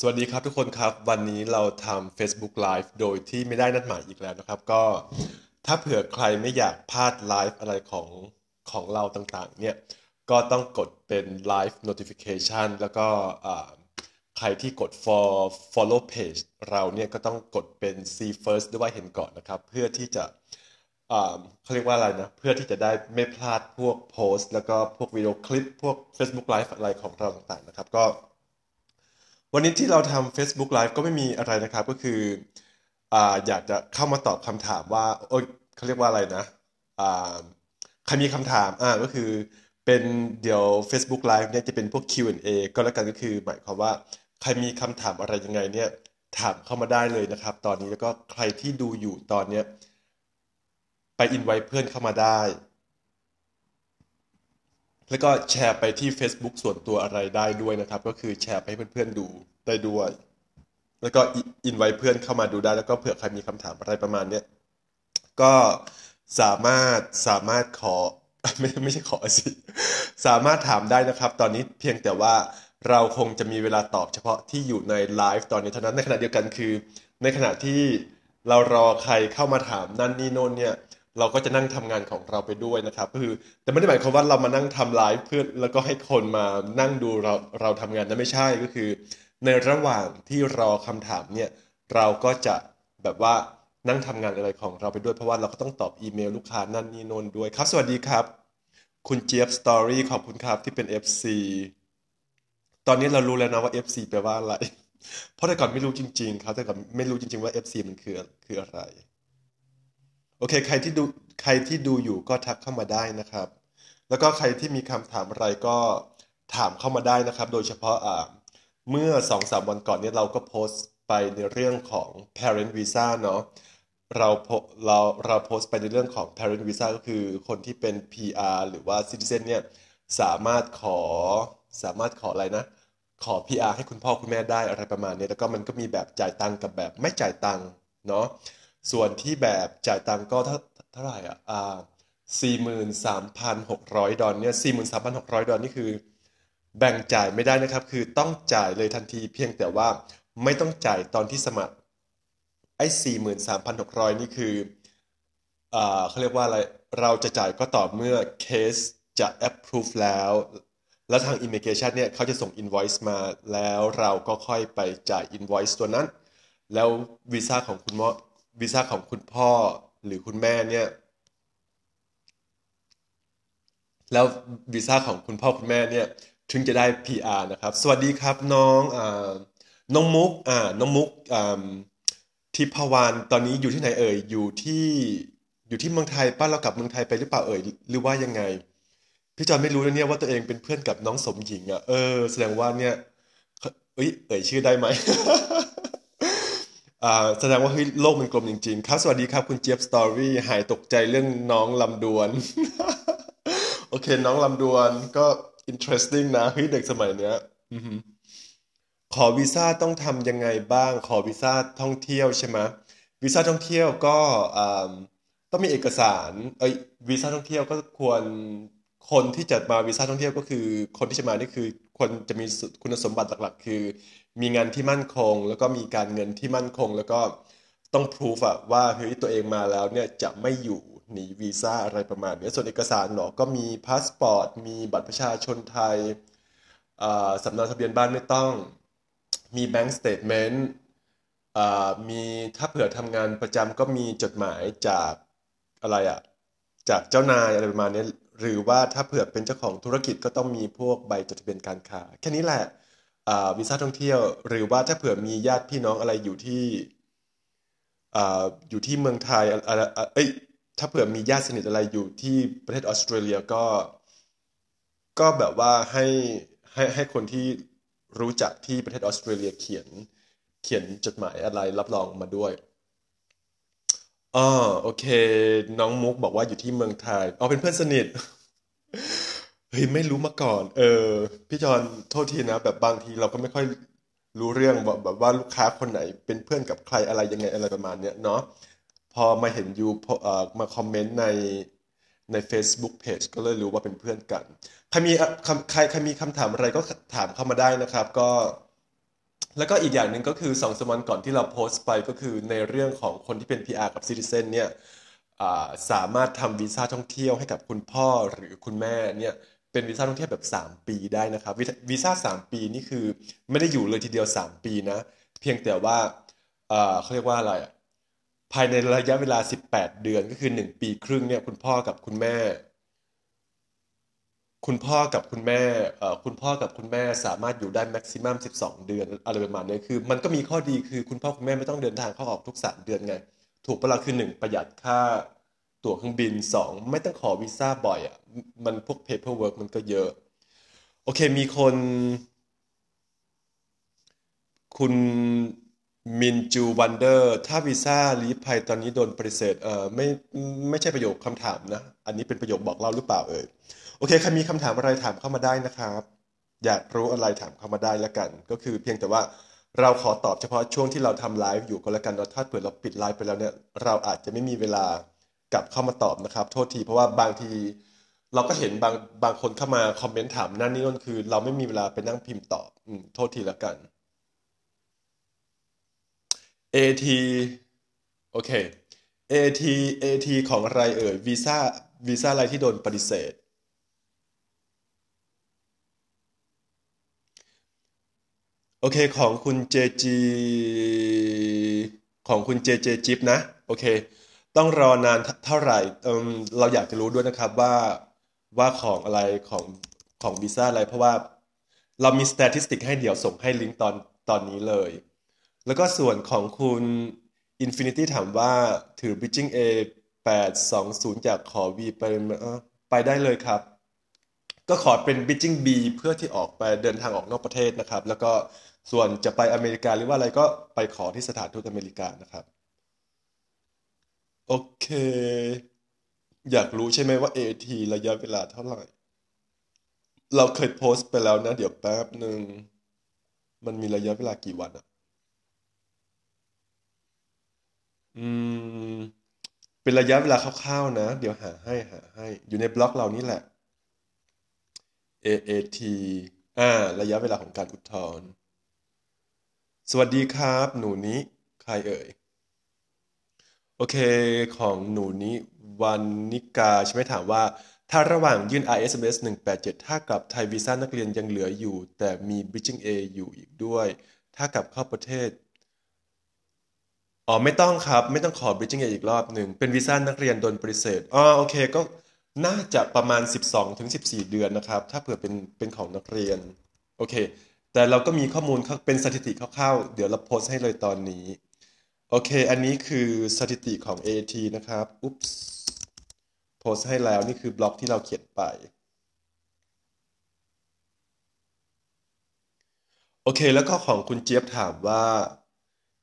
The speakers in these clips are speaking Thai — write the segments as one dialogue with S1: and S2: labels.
S1: สวัสดีครับทุกคนครับ วันนี้เราทำ Facebook Live โดยที่ไม่ได้นัดหมายอีกแล้วนะครับ ก็ถ้าเผื่อใครไม่อยากพลาดไลฟ์อะไรของของเราต่างๆ เนี่ย ก็ต้องกดเป็น Live Notification แล้วก็ใครที่กด for follow page เราเนี่ยก็ต้องกดเป็น see first ด้วยเห็นก่อนนะครับ เพื่อที่จะเขาเรียกว่าอะไรนะ เพื่อที่จะได้ไม่พลาดพวกโพสต์ แล้วก็พวกวิดีโอคลิป พวก Facebook Live อะไรของเราต่างๆ นะครับ ก็ วันนี้ที่เราทำ Facebook Live ก็ไม่มีอะไรนะครับ ก็คืออ่าอยากจะเข้ามาตอบคำถามว่าโอ้ยเขาเรียกว่าอะไรนะอ่าใครมีคำถามอ่าก็คือเป็นเดี๋ยว Facebook Live เนี่ยจะเป็นพวก Q&A ก็แล้วกันก็คือ หมายความว่าใครมีคำถามอะไรยังไงเนี่ยถามเข้ามาได้เลยนะครับ ตอนนี้แล้วก็ใครที่ดูอยู่ตอนเนี้ยไปอินไว้เพื่อนเข้ามาได้ แล้วก็แชร์ไปที่ Facebook ส่วนตัวอะไรได้ด้วยนะครับ ก็คือแชร์ไปให้เพื่อนๆดูได้ด้วย แล้วก็อินไว้เพื่อนเข้ามาดูได้ แล้วก็เผื่อใครมีคำถามอะไรประมาณเนี้ยก็สามารถสามารถขอไม่ไม่ใช่ขอสิสามารถถามได้นะครับ ตอนนี้เพียงแต่ว่าเราคงจะมีเวลาตอบเฉพาะที่อยู่ในไลฟ์ตอนนี้เท่านั้นในขณะเดียวกันคือ ในขณะที่เรารอใครเข้ามาถามนั่นนี่โน่นเนี่ย เราก็จะนั่งทำงานของเราไปด้วยนะครับก็คือแต่ไม่ได้หมายความว่าเรามานั่งทำไลฟ์เพื่อแล้วก็ให้คนมานั่งดูเราเราทำงานนั้นไม่ใช่ก็คือ ในระหว่างที่รอคำถามเนี่ยเราก็จะแบบว่านั่งทำงานอะไรของเราไปด้วยเพราะว่าเราก็ต้องตอบอีเมลลูกค้านั่นนี่นนด้วยครับ สวัสดีครับ คุณเจี๊ยบสตอรี่ขอบคุณครับที่เป็น FC ตอนนี้เรารู้แล้วนะว่า FC แปลว่าอะไร เพราะแต่ก่อนไม่รู้จริง ๆ ครับแต่ก่อนไม่รู้จริง ๆว่า FC มันคือคืออะไร โอเค ใครที่ดูใครที่ดูอยู่ก็ทักเข้ามาได้นะครับ แล้วก็ใครที่มีคำถามอะไรก็ถามเข้ามาได้นะครับ โดยเฉพาะอ่าเมื่อ2อสวันก่อนนี้เราก็โพสต์ไปในเรื่องของ parent visa เนาะเราโพเราเราโพสต์ไปในเรื่องของ parent visa ก็คือคนที่เป็น PR หรือว่า citizen เนี่ยสามารถขอสามารถขออะไรนะ ขอ PR ให้คุณพ่อคุณแม่ได้อะไรประมาณนี้ แล้วก็มันก็มีแบบจ่ายตังกับแบบไม่จ่ายตังเนาะ ส่วนที่แบบจ่ายตังก็เท่าเท่าไหร่อะอ่าสี่หมื่นสามพันหกร้อยดอลเนี่ยสี่หมื่นสามพันหกร้อยดอลนี่คือ แบ่งจ่ายไม่ได้นะครับ คือต้องจ่ายเลยทันทีเพียงแต่ว่าไม่ต้องจ่ายตอนที่สมัคร ไอ้สี่หมื่นสามพันหกร้อยนี่คืออ่าเขาเรียกว่าอะไร เราจะจ่ายก็ต่อเมื่อเคสจะ approve แล้ว แล้วทาง immigration เนี่ยเขาจะส่ง invoice มาแล้วเราก็ค่อยไปจ่าย invoice ตัวนั้น แล้ววีซ่าของคุณพ่อ วีซ่าของคุณพ่อหรือคุณแม่เนี่ย แล้ววีซ่าของคุณพ่อคุณแม่เนี่ย ถึงจะได้ PR นะครับ สวัสดีครับน้องอน้องมุกอ่าน้องมุกทิพวรรณตอนนี้อยู่ที่ไหนเอ่ยอยู่ที่อยู่ที่เมืองไทยป้าเรากลับเมืองไทยไปหรือเปล่าเอ่ยหรือว่ายังไงพี่จอนไม่รู้นะเนี่ยว่าตัวเองเป็นเพื่อนกับน้องสมหญิงอะเออ แสดงว่าเนี่ยเอ้ยเอ่ยชื่อได้ไหม แสดงว่าเฮ้ยโลกมันกลมจริง ๆ ครับ สวัสดีครับ คุณเจี๊ยบสตอรี่หายตกใจเรื่องน้องลำดวน โอเค น้องลำดวนก็ interesting นะเฮ้ยเด็กสมัยเนี้ยอือหือขอวีซ่าต้องทำยังไงบ้าง ขอวีซ่าท่องเที่ยวใช่ไหมวีซ่าท่องเที่ยวก็อ่าต้องมีเอกสารเอ้ยวีซ่าท่องเที่ยวก็ควรคนที่จะมาวีซ่าท่องเที่ยวก็คือ คนที่จะมานี่คือควรจะมีคุณสมบัติหลัก ๆ คือ มีงานที่มั่นคง แล้วก็มีการเงินที่มั่นคง แล้วก็ต้องพิสูจน์อะว่าเฮ้ยตัวเองมาแล้วเนี่ยจะไม่อยู่หนีวีซ่าอะไรประมาณนี้ส่วนเอกสารเนาะก็มีพาสปอร์ตมีบัตรประชาชนไทยอ่าสำเนาทะเบียนบ้านไม่ต้อง มี bank statementอ่ามีถ้าเผื่อทำงานประจำก็มีจดหมายจากอะไรอะจากเจ้านายอะไรประมาณนี้หรือว่าถ้าเผื่อเป็นเจ้าของธุรกิจก็ต้องมีพวกใบจดทะเบียนการค้า แค่นี้แหละ วีซ่าท่องเที่ยว หรือว่าถ้าเผื่อมีญาติพี่น้องอะไรอยู่ที่อ่าอยู่ที่เมืองไทยอะไรอะเอ้ยถ้าเผื่อมีญาติสนิทอะไรอยู่ที่ประเทศออสเตรเลียก็ ก็แบบว่าให้ให้ให้คนที่รู้จักที่ประเทศออสเตรเลียเขียนเขียนจดหมายอะไรรับรองมาด้วยอ๋อโอเค น้องมุกบอกว่าอยู่ที่เมืองไทยอ๋อเป็นเพื่อนสนิท เฮ้ยไม่รู้มาก่อน เออ พี่จอนโทษทีนะ แบบบางทีเราก็ไม่ค่อยรู้เรื่องแบบแบบว่าลูกค้าคนไหนเป็นเพื่อนกับใครอะไรยังไงอะไรประมาณเนี้ยเนาะพอมาเห็นยูพอเอ่อมาคอมเมนต์ในใน Facebook Page ก็เลยรู้ว่าเป็นเพื่อนกัน ใครมีใครใครมีคำถามอะไรก็ถามเข้ามาได้นะครับ ก็ แล้วก็อีกอย่างหนึ่งก็คือสองสามวันก่อนที่เราโพสต์ไปก็คือในเรื่องของคนที่เป็น PR กับ Citizen เนี่ยอ่าสามารถทำวีซ่าท่องเที่ยวให้กับคุณพ่อหรือคุณแม่เนี่ย เป็นวีซ่าท่องเที่ยวแบบ 3 ปีได้นะครับวีซ่า3 ปีนี่คือไม่ได้อยู่เลยทีเดียว 3 ปีนะ เพียงแต่ว่าเออเขาเรียกว่าอะไรอะภายในระยะเวลา 18 เดือนก็คือ 1 ปีครึ่งเนี่ยคุณพ่อกับคุณแม่ คุณพ่อกับคุณแม่เอ่อคุณพ่อกับคุณแม่สามารถอยู่ได้แม็กซิมัม 12 เดือนอะไรประมาณนี้คือ มันก็มีข้อดีคือคุณพ่อคุณแม่ไม่ต้องเดินทางเข้าออกทุก 3 เดือนไง ถูกปะล่ะคือ 1 ประหยัดค่า ตั๋วเครื่องบิน 2 ไม่ต้องขอวีซ่าบ่อยอะ มันพวก paperwork มันก็เยอะ โอเคมีคน คุณมินจูวันเดอร์ ถ้าวีซ่าลี้ภัยตอนนี้โดนปฏิเสธเออไม่ไม่ใช่ประโยคคำถามนะ อันนี้เป็นประโยคบอกเล่าหรือเปล่าเอ่ยโอเคใครมีคำถามอะไรถามเข้ามาได้นะครับ อยากรู้อะไรถามเข้ามาได้แล้วกัน ก็คือเพียงแต่ว่าเราขอตอบเฉพาะช่วงที่เราทำไลฟ์อยู่ก็แล้วกันเนาะถ้าเผื่อเราปิดไลฟ์ไปแล้วเนี่ยเราอาจจะไม่มีเวลา กลับเข้ามาตอบนะครับ โทษทีเพราะว่าบางที เราก็เห็นบางบางคนเข้ามา comment ถามนั่นนี่นั่นคือ เราไม่มีเวลาไปนั่งพิมพ์ตอบอืมโทษทีแล้วกัน AT โอเค AT AT ของอะไรเอ่ยวีซ่าวีซ่าอะไรที่โดนปฏิเสธโอเคของคุณเจจีของคุณเจเจจิปนะ โอเค ต้องรอนานเท่าไหร่เอมเราอยากจะรู้ด้วยนะครับว่าว่าของอะไรของของวีซ่าอะไร เพราะว่าเรามีส t ติสติกให้เดี๋ยวส่งให้ลิงก์ตอนตอนนี้เลย แล้วก็ส่วนของคุณ Infinity ถามว่าถือ Bridging A 820จากขอ V ไปไหมเอ้อไปได้เลยครับ ก็ขอเป็น Bridging B เพื่อที่ออกไปเดินทางออกนอกประเทศนะครับ แล้วก็ส่วนจะไปอเมริกาหรือว่าอะไรก็ไปขอที่สถานทูตอเมริกานะครับ โอเค อยากรู้ใช่ไหมว่า AT ระยะเวลาเท่าไหร่ เราเคยโพสต์ไปแล้วนะ เดี๋ยวแป๊บหนึ่ง มันมีระยะเวลากี่วันอะอืม เป็นระยะเวลาคร่าวๆนะ เดี๋ยวหาให้หาให้ อยู่ในบล็อกเรานี่แหละ AAT อ่า ระยะเวลาของการอุทธรณ์สวัสดีครับ หนูนี้ ใครเอ่ย โอเคของหนูนี้วันนิกาใช่ไหมถามว่า ถ้าระหว่างยื่น RSMS 187 ถ้ากลับไทยวีซ่านักเรียนยังเหลืออยู่ แต่มี Bridging A อยู่อีกด้วย ถ้ากลับเข้าประเทศอ๋อไม่ต้องครับ ไม่ต้องขอ Bridging A อีกรอบหนึ่งเป็นวีซ่านักเรียนโดนปฏิเสธอ๋อโอเคก็น่าจะประมาณ 12ถึง14เดือนนะครับ ถ้าเผื่อเป็นเป็นของนักเรียนโอเค แต่เราก็มีข้อมูลเป็นสถิติคร่าวๆเดี๋ยวเราโพสต์ให้เลยตอนนี้ โอเค อันนี้คือสถิติของ AT นะครับ oops โพสต์ให้แล้วนี่คือบล็อกที่เราเขียนไป โอเค แล้วก็ของคุณเจี๊ยบถามว่า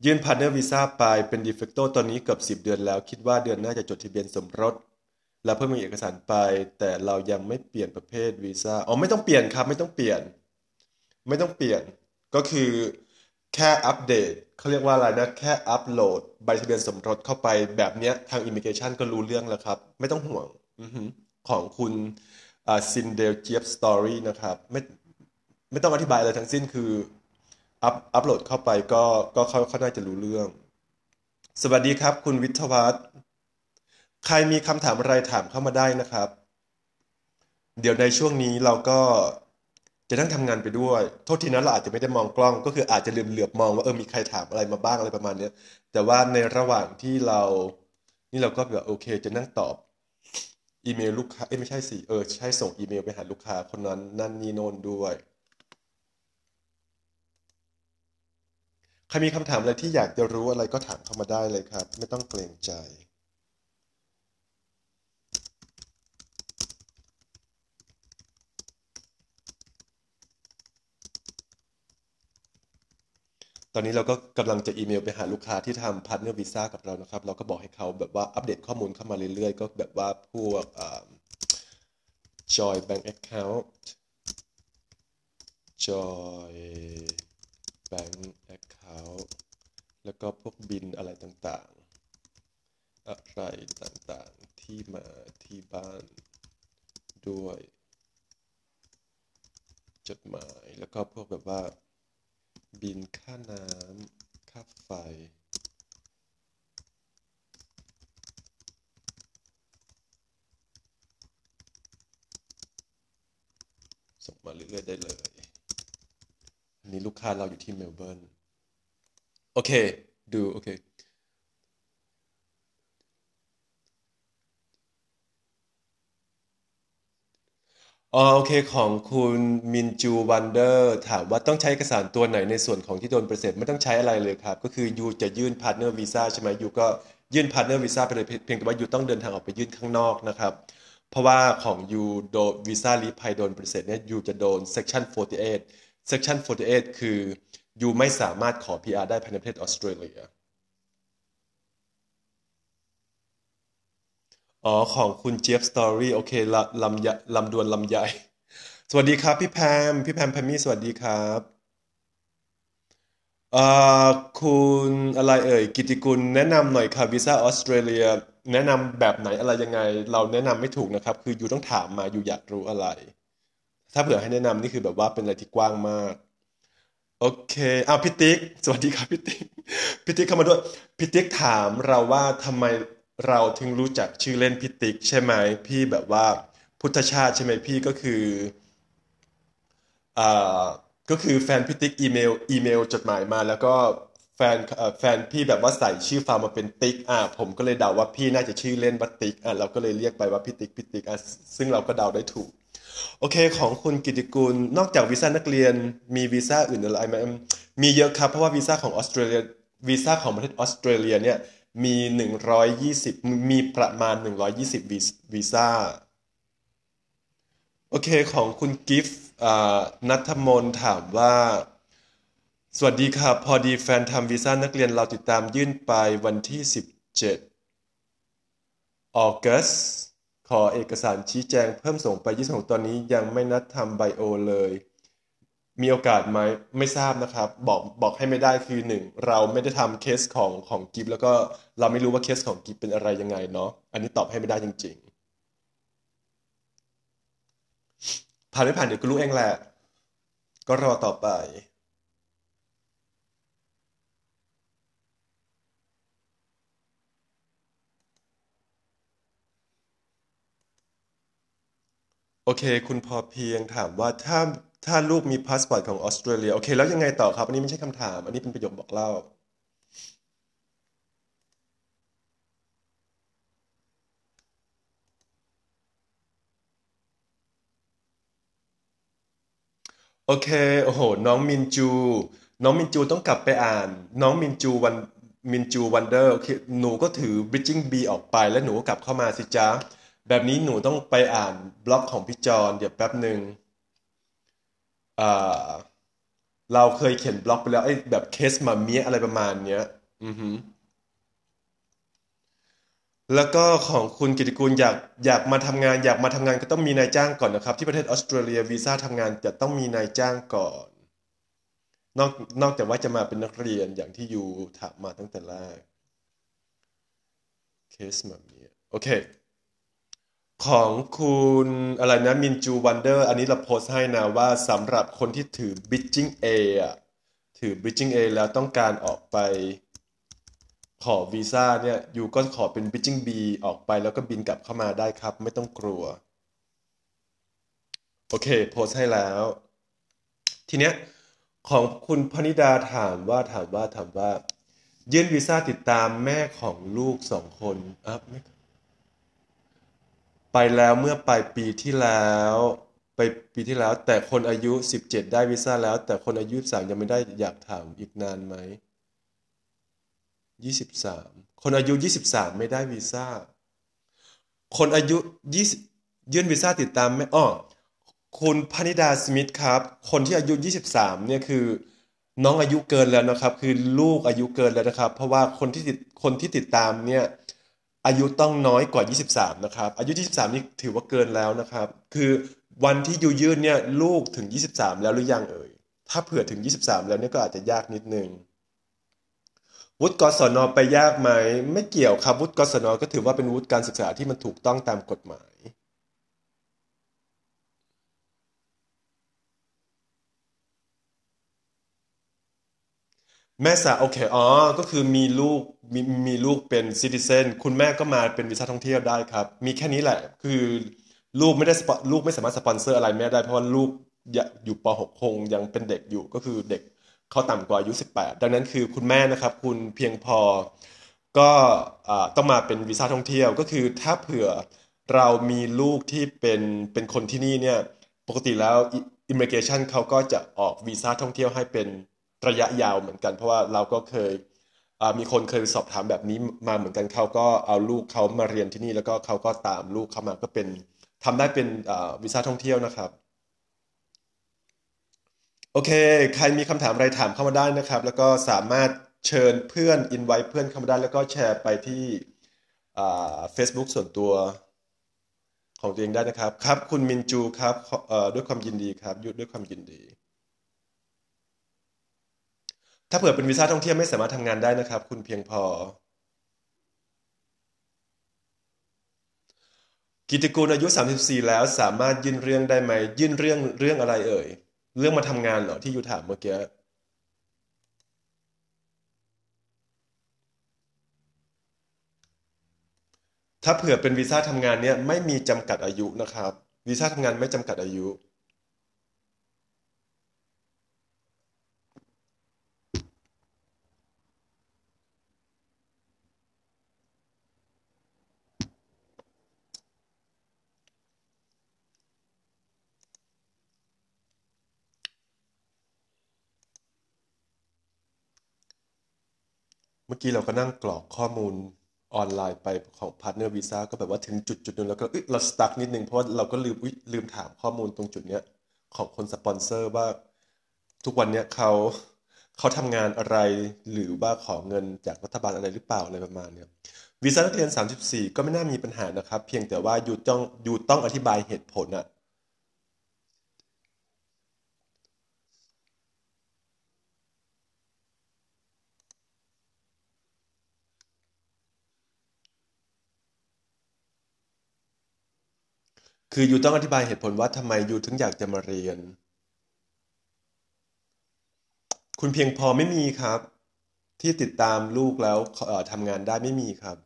S1: ยื่น partner visa ไปเป็น de facto ตอนนี้เกือบ 10 เดือนแล้ว คิดว่าเดือนหน้าจะจดทะเบียนสมรสแล้วเพิ่มมีเอกสารไป แต่เรายังไม่เปลี่ยนประเภทวีซ่า อ๋อ ไม่ต้องเปลี่ยนครับ ไม่ต้องเปลี่ยน ไม่ต้องเปลี่ยน ก็คือ แค่อัปเดต เขาเรียกว่าอะไรนะ แค่อัปโหลดใบทะเบียนสมรสเข้าไปแบบเนี้ยทาง immigration ก็รู้เรื่องแล้วครับ ไม่ต้องห่วงอือหือของคุณซินเดลเจียบสตอรี่นะครับ ไม่ไม่ต้องอธิบายอะไรทั้งสิ้นคืออัพอัปโหลดเข้าไปก็ก็เขาเขาน่าจะรู้เรื่อง สวัสดีครับ คุณวิทวัฒน์ใครมีคำถามอะไรถามเข้ามาได้นะครับ เดี๋ยวในช่วงนี้เราก็ จะนั่งทำงานไปด้วย โทษทีนะเราอาจจะไม่ได้มองกล้อง ก็คืออาจจะลืมเหลือบมองว่าเออมีใครถามอะไรมาบ้างอะไรประมาณเนี้ยแต่ว่าในระหว่างที่เรา นี่เราก็แบบโอเค จะนั่งตอบอีเมลลูกค้าเอ้ยไม่ใช่สิเออใช่ส่งอีเมลไปหาลูกค้าคนนั้นนั่นนี่โน่นด้วยใครมีคำถามอะไรที่อยากจะรู้อะไรก็ถามเข้ามาได้เลยครับ ไม่ต้องเกรงใจ ต อนนี้เราก็กำลังจะอีเมลไปหาลูกค้าที่ทำ partner visa กับเรานะครับ เราก็บอกให้เขาแบบว่าอัปเดตข้อมูลเข้ามาเรื่อยๆ ก็แบบว่าพวกอ่า Joint Bank Account Joint Bank Account แล้วก็พวกบินอะไรต่างๆ อะไรต่างๆที่มาที่บ้านด้วย จดหมายแล้วก็พวกแบบว่า บินค่าน้ำค่าไฟ ส่งมาเรื่อยๆได้เลยอันนี้ลูกค้าเราอยู่ที่เมลเบิร์น โอเค ดู โอเค อ๋อโอเคของคุณมินจูวันเดอร์ถามว่าต้องใช้เอกสารตัวไหนในส่วนของที่โดนปฏิเสธไม่ต้องใช้อะไรเลยครับ ก็คือ you จะยื่น partner visa ใช่ไหม you ก็ยื่น partner visa ไปเลยเพียงแต่ว่า you ต้องเดินทางออกไปยื่นข้างนอกนะครับ เพราะว่าของ you โดนวีซ่าลี้ภัยโดนปฏิเสธเนี่ย you จะโดน section 48 section 48 คือ you ไม่สามารถขอ PR ได้ภายในประเทศออสเตรเลีย อ๋อ ของคุณเจี๊ยบสตอรี่โอเคลลำยะลำดวนลำใหญ่ สวัสดีครับ พี่แพม พี่แพมแพมมี่สวัสดีครับเอ่อคุณอะไรเอ่ย กิติกุลแนะนำหน่อยครับวีซ่าออสเตรเลีย แนะนำแบบไหนอะไรยังไง เราแนะนำไม่ถูกนะครับ คืออยู่ต้องถามมาอยู่อยากรู้อะไร ถ้าเผื่อให้แนะนำนี่คือแบบว่าเป็นอะไรที่กว้างมาก โอเคอ้าวพี่ติ๊ก สวัสดีครับพี่ติ๊ก พี่ติ๊กเข้ามาด้วย พี่ติ๊กถามเราว่าทำไม เราถึงรู้จักชื่อเล่นพี่ติ๊กใช่ไหมพี่แบบว่าพุทธชาติใช่ไหมพี่ก็คืออ่าก็คือแฟนพี่ติ๊ก email email จดหมายมาแล้วก็แฟนแฟนพี่แบบว่าใส่ชื่อฟอร์มมาเป็นติ๊กอ่าผมก็เลยเดาว่าพี่น่าจะชื่อเล่นว่าติ๊กอ่าเราก็เลยเรียกไปว่าพี่ติ๊กพี่ติ๊กอะซึ่งเราก็เดาได้ถูก โอเคของคุณกิติกุลนอกจากวีซ่านักเรียนมีวีซ่าอื่นอะไรไหมมีเยอะครับเพราะว่าวีซ่าของออสเตรเลียวีซ่าของประเทศออสเตรเลียเนี่ย มี 120 มีประมาณ 120วีวีซ่า โอเคของคุณกิฟต์นัทมนต์ถามว่า สวัสดีครับพอดีแฟนทำวีซ่านักเรียนเราติดตามยื่นไปวันที่ 17ออกัสขอเอกสารชี้แจงเพิ่มส่งไป 26 ตอนนี้ยังไม่นัดทำไบโอเลย มีโอกาสไหมไม่ทราบนะครับ บอกบอกให้ไม่ได้คือหนึ่งเราไม่ได้ทำเคสของของกิฟแล้วก็เราไม่รู้ว่าเคสของกิฟเป็นอะไรยังไงเนาะอันนี้ตอบให้ไม่ได้จริง ๆ ผ่านไม่ผ่านเดี๋ยวก็รู้เองแหละ ก็รอต่อไป โอเค คุณพอเพียงถามว่าถ้า ถ้าลูกมีพาสปอร์ตของออสเตรเลียโอเค แล้วยังไงต่อครับ อันนี้ไม่ใช่คำถาม อันนี้เป็นประโยคบอกเล่า โอเค โอ้โห น้องมินจู น้องมินจูต้องกลับไปอ่าน น้องมินจูวันมินจูวันเดอร์โอเคหนูก็ถือ Bridging B ออกไป แล้วหนูก็กลับเข้ามาสิจ๊ะแบบนี้หนูต้องไปอ่านบล็อกของพี่จอนเดี๋ยวแป๊บหนึ่ง เราเคยเขียนบล็อกไปแล้วไอ้แบบเคสมาเมียอะไรประมาณเนี้ย อือหือแล้วก็ของคุณกิติกูลอยากอยากมาทำงาน อยากมาทำงานก็ต้องมีนายจ้างก่อนนะครับ ที่ประเทศออสเตรเลียวีซ่าทำงานจะต้องมีนายจ้างก่อน นอกนอกจากว่าจะมาเป็นนักเรียนอย่างที่ยูถามมาตั้งแต่แรกเคสมาเมียโอเค ของคุณอะไรนะมินจูวันเดอร์อันนี้เราโพสต์ให้นะว่าสำหรับคนที่ถือ Bridging A อะถือ Bridging A แล้วต้องการออกไปขอวีซ่าเนี่ย you ก็ขอเป็น Bridging B ออกไปแล้วก็บินกลับเข้ามาได้ครับ ไม่ต้องกลัว โอเค โพสต์ให้แล้ว ทีเนี้ยของคุณพนิดาถามว่าถามว่าถามว่า ยื่นวีซ่าติดตามแม่ของลูกสองคนอะ ไปแล้วเมื่อปลายปีที่แล้ว ไปปีที่แล้ว แต่คนอายุ 17 ได้วีซ่าแล้ว แต่คนอายุ23ยังไม่ได้อยากถามอีกนานไหม23 คนอายุ 23 ไม่ได้วีซ่า คนอายุ 20 ยื่นวีซ่าติดตามไม่อ้อคุณพนิดาสมิธครับ คนที่อายุ 23 เนี่ยคือ น้องอายุเกินแล้วนะครับ คือลูกอายุเกินแล้วนะครับ เพราะว่าคนที่ติดคนที่ติดตามเนี่ย อายุต้องน้อยกว่า 23 นะครับ อายุ 23 นี่ถือว่าเกินแล้วนะครับ คือวันที่ยูยื่นเนี่ยลูกถึง 23 แล้วหรือยังเอ่ย ถ้าเผื่อถึง 23 แล้วเนี่ยก็อาจจะยากนิดนึง วุฒิกศนไปยากไหม ไม่เกี่ยวครับ วุฒิกศนก็ถือว่าเป็นวุฒิการศึกษาที่มันถูกต้องตามกฎหมาย โแม่สาวโอเค อ๋อ ก็คือมีลูกมีมีลูกเป็นซิติเซนคุณแม่ก็มาเป็นวีซ่าท่องเที่ยวได้ครับ มีแค่นี้แหละ คือลูกไม่ได้สปอลูกไม่สามารถสปอนเซอร์อะไรแม่ได้ เพราะว่าลูกอยู่ป .6 คงยังเป็นเด็กอยู่ ก็คือเด็กเขาต่ำกว่าอายุ 18 ดังนั้นคือคุณแม่นะครับ คุณเพียงพอ ก็อ่าต้องมาเป็นวีซ่าท่องเที่ยว ก็คือถ้าเผื่อเรามีลูกที่เป็นเป็นคนที่นี่เนี่ย ปกติแล้วimmigration เขาก็จะออกวีซ่าท่องเที่ยวให้เป็น ระยะยาวเหมือนกัน เพราะว่าเราก็เคยมีคนเคยสอบถามแบบนี้มาเหมือนกันเขาก็เอาลูกเขามาเรียนที่นี่ แล้วก็เขาก็ตามลูกเขามาก็เป็นทำได้เป็นวีซ่าท่องเที่ยวนะครับ โอเค ใครมีคำถามอะไรถามเข้ามาได้นะครับ แล้วก็สามารถเชิญเพื่อนอินไว้เพื่อนเข้ามาได้แล้วก็แชร์ไปที่อ่า Facebook ส่วนตัวของตัวเองได้นะครับ ครับ คุณมินจูครับด้วยความยินดีครับยุด้วยความยินดี ถ้าเผื่อเป็นวีซ่าท่องเที่ยวไม่สามารถทำงานได้นะครับ คุณเพียงพอ กิติกูลอายุ 34 แล้วสามารถยื่นเรื่องได้ไหม ยื่นเรื่องเรื่องอะไรเอ่ย เรื่องมาทำงานเหรอที่ยูถามเมื่อกี้ถ้าเผื่อเป็นวีซ่าทำงานเนี่ยไม่มีจำกัดอายุนะครับวีซ่าทำงานไม่จำกัดอายุ เมื่อกี้เราก็นั่งกรอกข้อมูลออนไลน์ไปของ partner visa ก็แบบว่าถึงจุดจุดนึงแล้วก็เอ้ยเรา stuck นิดนึงเพราะว่าเราก็ลืมลืมถามข้อมูลตรงจุดเนี้ยของคนสปอนเซอร์ว่า ทุกวันเนี้ยเขาเขาทำงานอะไรหรือว่าขอเงินจากรัฐบาลอะไรหรือเปล่าอะไรประมาณเนี้ยวีซ่านักเรียน 34 ก็ไม่น่ามีปัญหานะครับ เพียงแต่ว่า you ต้อง you ต้องอธิบายเหตุผลอะ คือยูต้องอธิบายเหตุผลว่าทำไมยูถึงอยากจะมาเรียน คุณเพียงพอไม่มีครับ ที่ติดตามลูกแล้วเออทำงานได้ไม่มีครับ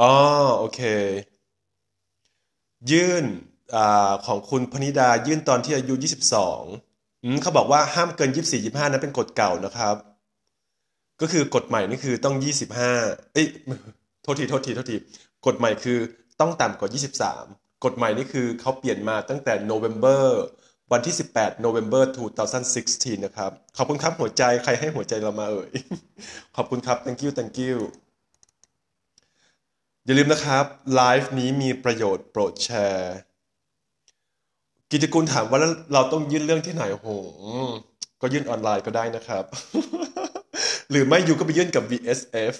S1: อ๋อโอเค ยื่นอของคุณพนิดายื่นตอนที่อายุ 22อืมเขาบอกว่าห้ามเกิน 24 25นั้นเป็นกฎเก่านะครับ ก็คือกฎใหม่นี่คือต้อง 25 เอ้ยโทษทีโทษทีโทษที กฎใหม่คือต้องต่ำกว่า 23 กฎใหม่นี่คือเขาเปลี่ยนมาตั้งแต่ November วันที่ 18 November 2016 นะครับ ขอบคุณครับหัวใจใครให้หัวใจเรามาเอ่ย ขอบคุณครับ thank you thank you อย่าลืมนะครับ ไลฟ์นี้มีประโยชน์โปรดแชร์ กิจกุลถามว่าเราต้องยื่นเรื่องที่ไหนโหก็ยื่นออนไลน์ก็ได้นะครับ หรือไม่อยู่ก็ไปยื่นกับ VSF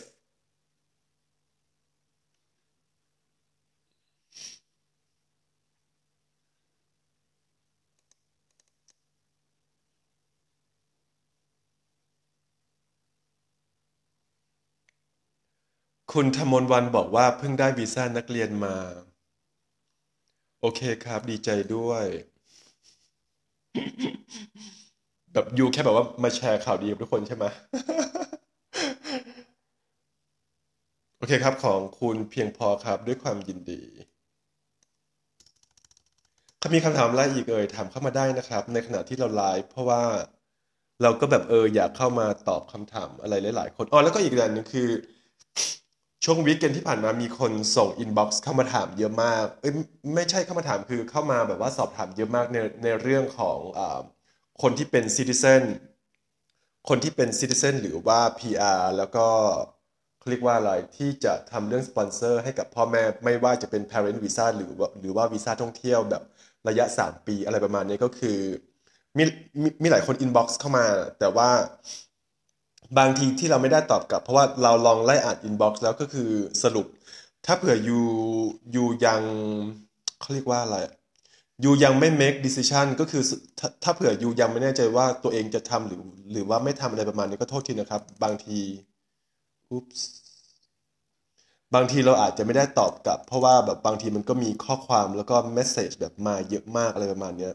S1: คุณธมนวันบอกว่าเพิ่งได้วีซ่านักเรียนมา โอเคครับ ดีใจด้วย แบบ you แค่แบบว่ามาแชร์ข่าวดีกับทุกคนใช่ไหมโอเคครับของคุณเพียงพอครับด้วยความยินดีถ้ามีคำถามอะไรอีกเอ่ยถามเข้ามาได้นะครับ ในขณะที่เราไลฟ์เพราะว่าเราก็แบบเอออยากเข้ามาตอบคำถามอะไรหลาย ๆ คนอ๋อแล้วก็อีกอย่างหนึ่งคือ ช่วง weekend ที่ผ่านมามีคนส่ง inbox เข้ามาถามเยอะมาก เอ้ยไม่ใช่เข้ามาถามคือเข้ามาแบบว่าสอบถามเยอะมากในในเรื่องของอคนที่เป็น citizen คนที่เป็น citizen หรือว่า PR แล้วก็เขาเรียกว่าอะไรที่จะทำเรื่องสปอนเซอร์ให้กับพ่อแม่ไม่ว่าจะเป็น Parent Visa หรือว่าหรือว่าวีซ่าท่องเที่ยวแบบระยะ 3 ปีอะไรประมาณนี้ก็คือมีมีมีหลายคน inbox เข้ามา แต่ว่า บางทีที่เราไม่ได้ตอบกลับ เพราะว่าเราลองไล่อ่าน inbox แล้วก็คือสรุป ถ้าเผื่อ youยูยังเขาเรียกว่าอะไรยูยังไม่ make decision ก็คือถ้าถ้าเผื่อยูยังไม่แน่ใจว่าตัวเองจะทำหรือ หรือว่าไม่ทำอะไรประมาณนี้ก็โทษทีนะครับ บางทีอุ๊บางทีเราอาจจะไม่ได้ตอบกลับ เพราะว่าแบบบางทีมันก็มีข้อความแล้วก็เมสเซจแบบมาเยอะมากอะไรประมาณเนี้ย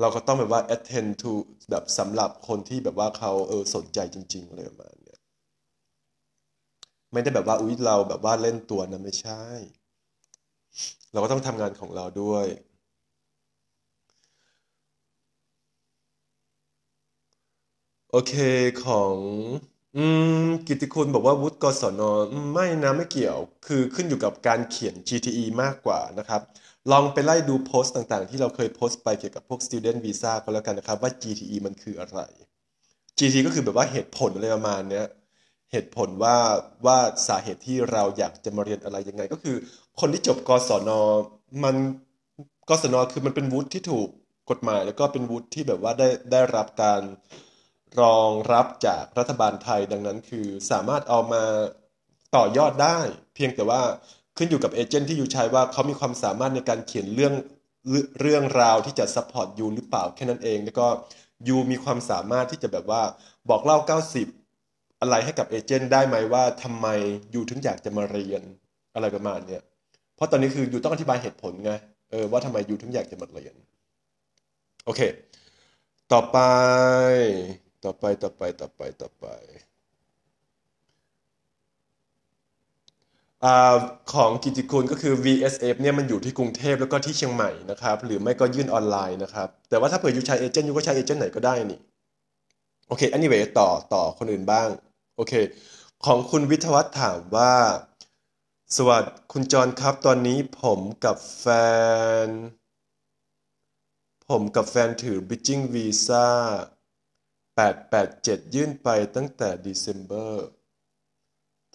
S1: เราก็ต้องแบบว่า attend to แบบสำหรับคนที่แบบว่าเขาเออสนใจจริง ๆ อะไรประมาณเนี้ยไม่ได้แบบว่าอุ๊ยเราแบบว่าเล่นตัวนะไม่ใช่ เราก็ต้องทำงานของเราด้วยโอเคของอืมกิติคุณบอกว่าวุฒิกศนอไม่นะไม่เกี่ยว คือขึ้นอยู่กับการเขียน GTE มากกว่านะครับ ลองไปไล่ดูโพสต์ต่างๆ ที่เราเคยโพสต์ไปเกี่ยวกับพวก student visa ก็แล้วกันนะครับว่า GTE มันคืออะไร GTE ก็คือแบบว่าเหตุผลอะไรประมาณเนี้ยเหตุผลว่าว่าสาเหตุที่เราอยากจะมาเรียนอะไรยังไง ก็คือ คนที่จบกศนมันกศนคือมันเป็นวุฒิที่ถูกกฎหมาย แล้วก็เป็นวุฒิที่แบบว่าได้ได้รับการรองรับจากรัฐบาลไทยดังนั้นคือสามารถเอามาต่อยอดได้ เพียงแต่ว่า ขึ้นอยู่กับเอเจนต์ที่อยู่ใช้ว่าเขามีความสามารถในการเขียนเรื่องเรื่องราวที่จะ support you หรือเปล่าแค่นั้นเอง แล้วก็ you มีความสามารถที่จะแบบว่าบอกเล่า 90 อะไรให้กับ agent ได้ไหมว่าทำไม you ถึงอยากจะมาเรียนอะไรประมาณเนี้ยเพราะตอนนี้คือ you ต้องอธิบายเหตุผลไงเออว่าทำไม you ถึงอยากจะมาเรียนโอเค ต่อไป ต่อไปต่อไปต่อไปต่อไป อ่าของกิติคุณก็คือ VSF เนี่ยมันอยู่ที่กรุงเทพแล้วก็ที่เชียงใหม่นะครับ หรือไม่ก็ยื่นออนไลน์นะครับ แต่ว่าถ้าเผื่อยูใช้เอเจนต์ยูก็ใช้เอเจนต์ไหนก็ได้นี่ โอเค anyway ต่อต่อคนอื่นบ้าง โอเค ของคุณวิทยวัฒน์ถามว่า สวัสดีคุณจรครับ ตอนนี้ผมกับแฟน ผมกับแฟนถือ bridging visa 887 ยื่นไปตั้งแต่ December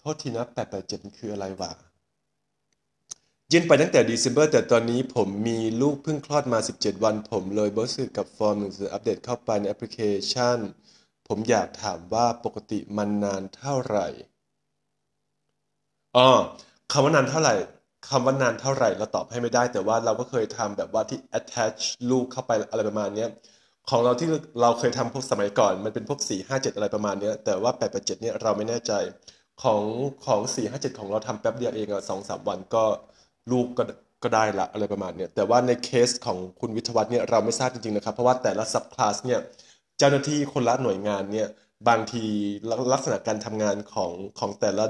S1: โทษทีนะ887มันคืออะไรวะยื่นไปตั้งแต่ December แต่ตอนนี้ผมมีลูกเพิ่งคลอดมา 17 วัน ผมเลยบอสกับฟอร์มหนังสืออัปเดตเข้าไปในแอปพลิเคชัน ผมอยากถามว่าปกติมันนานเท่าไหร่อ๋อคำว่านานเท่าไหร่คำว่านานเท่าไหร่เราตอบให้ไม่ได้ แต่ว่าเราก็เคยทำแบบว่าที่ attach ลูกเข้าไปอะไรประมาณนี้ของเราที่เราเคยทำพวกสมัยก่อน มันเป็นพวก4 5 7 อะไรประมาณนี้แต่ว่า8 8 7เนี่ยเราไม่แน่ใจ ของของสี่ห้าเจ็ดของเราทำแป๊บเดียวเองอะสองสามวันก็ลูกก็ก็ได้ละอะไรประมาณเนี้ยแต่ว่าในเคสของคุณวิทยวัฒน์เนี่ยเราไม่ทราบจริงๆนะครับ เพราะว่าแต่ละซับคลาสเนี่ยเจ้าหน้าที่คนละหน่วยงานเนี่ยบางทีลักษณะการทำงานของของแต่ละ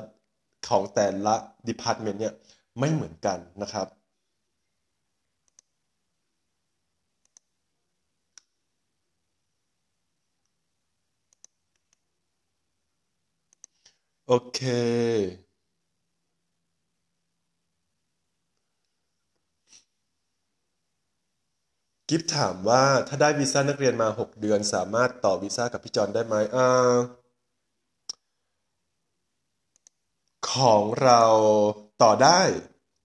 S1: ของแต่ละ department เนี่ยไม่เหมือนกันนะครับ เค กิฟถามว่าถ้าได้วีซ่านักเรียนมา6เดือน สามารถต่อวีซ่ากับพี่จอนได้ไหมอ่าของเราต่อได้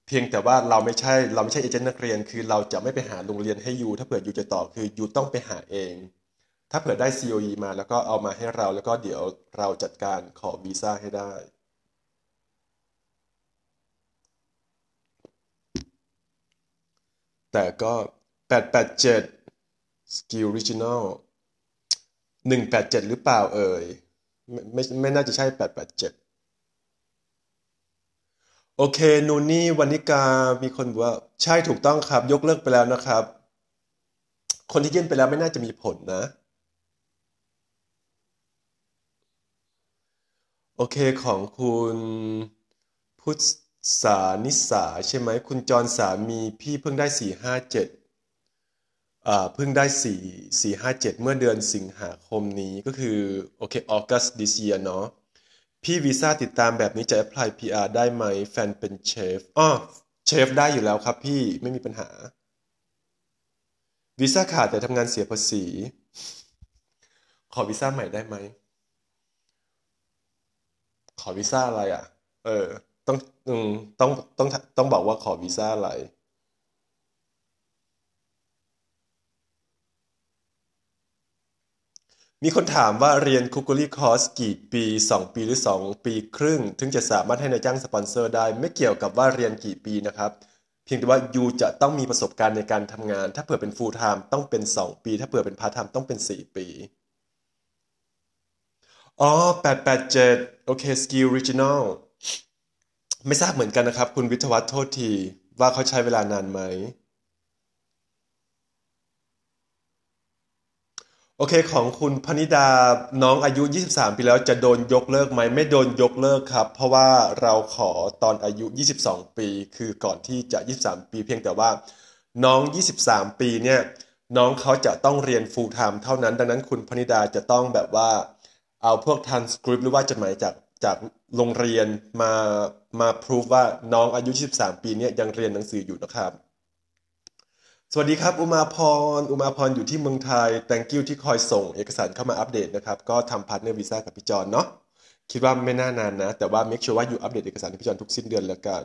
S1: เพียงแต่ว่าเราไม่ใช่เราไม่ใช่เอเจนต์นักเรียน คือเราจะไม่ไปหาโรงเรียนให้ยูถ้าเผื่อยูจะต่อคือยูต้องไปหาเอง ถ้าเผื่อได้ COE มาแล้วก็เอามาให้เราแล้วก็เดี๋ยวเราจัดการขอวีซ่าให้ได้ แต่ก็ 887 Skill Regional 187 หรือเปล่าเอ่ย ไม่ไม่ไม่น่าจะใช่ 887 โอเคนูนี่วานิกามีคนบอกว่าใช่ถูกต้องครับ ยกเลิกไปแล้วนะครับ คนที่ยื่นไปแล้วไม่น่าจะมีผลนะ โอเคของคุณพุทธสานิสาใช่ไหมคุณจรสามีพี่เพิ่งได้สี่ห้าเจ็ดอ่าเพิ่งได้สี่สี่ห้าเจ็ดเมื่อเดือนสิงหาคมนี้ก็คือ โอเค August this year เนาะพี่วีซ่าติดตามแบบนี้จะ apply PR ได้ไหม แฟนเป็นเชฟอ๋อเชฟได้อยู่แล้วครับพี่ไม่มีปัญหาวีซ่าขาดแต่ทำงานเสียภาษี ขอวีซ่าใหม่ได้ไหม ขอวีซ่าอะไรอะ เออ ต้องอืมต้องต้องต้องบอกว่าขอวีซ่าอะไร มีคนถามว่าเรียนคุก o ลี่คอร์สกี่ปี2ปีหรือ2ปีครึ่ง ถึงจะสามารถให้นายจ้างสปอนเซอร์ได้ ไม่เกี่ยวกับว่าเรียนกี่ปีนะครับ เพียงแต่ว่ายูจะต้องมีประสบการณ์ในการทำงาน ถ้าเผื่อเป็น full time ต้องเป็น 2 ปี ถ้าเผื่อเป็น part time ต้องเป็น 4 ปี อ๋อ887โอเค Skill Regional ไม่ทราบเหมือนกันนะครับ คุณวิทยวัฒน์โทษที ว่าเขาใช้เวลานานไหม โอเคของคุณพนิดาน้องอายุ 23 ปีแล้วจะโดนยกเลิกไหม ไม่โดนยกเลิกครับ เพราะว่าเราขอตอนอายุ 22 ปี คือก่อนที่จะ 23 ปีเพียงแต่ว่า น้อง 23 ปีเนี่ย น้องเขาจะต้องเรียน full time เท่านั้น ดังนั้นคุณพนิดาจะต้องแบบว่า เอาพวก transcript หรือว่าจดหมายจากจากโรงเรียนมามาพิสูจน์ว่าน้องอายุ 23 ปีเนี่ยยังเรียนหนังสืออยู่นะครับ สวัสดีครับ อุมาพร อุมาพรอยู่ที่เมืองไทย thank you ที่คอยส่งเอกสารเข้ามาอัปเดตนะครับ ก็ทำ partner visa กับพี่จอนเนาะ คิดว่าไม่น่านานนะ แต่ว่า make sure ว่าอยู่อัปเดตเอกสารให้พี่จอนทุกสิ้นเดือนแล้วกัน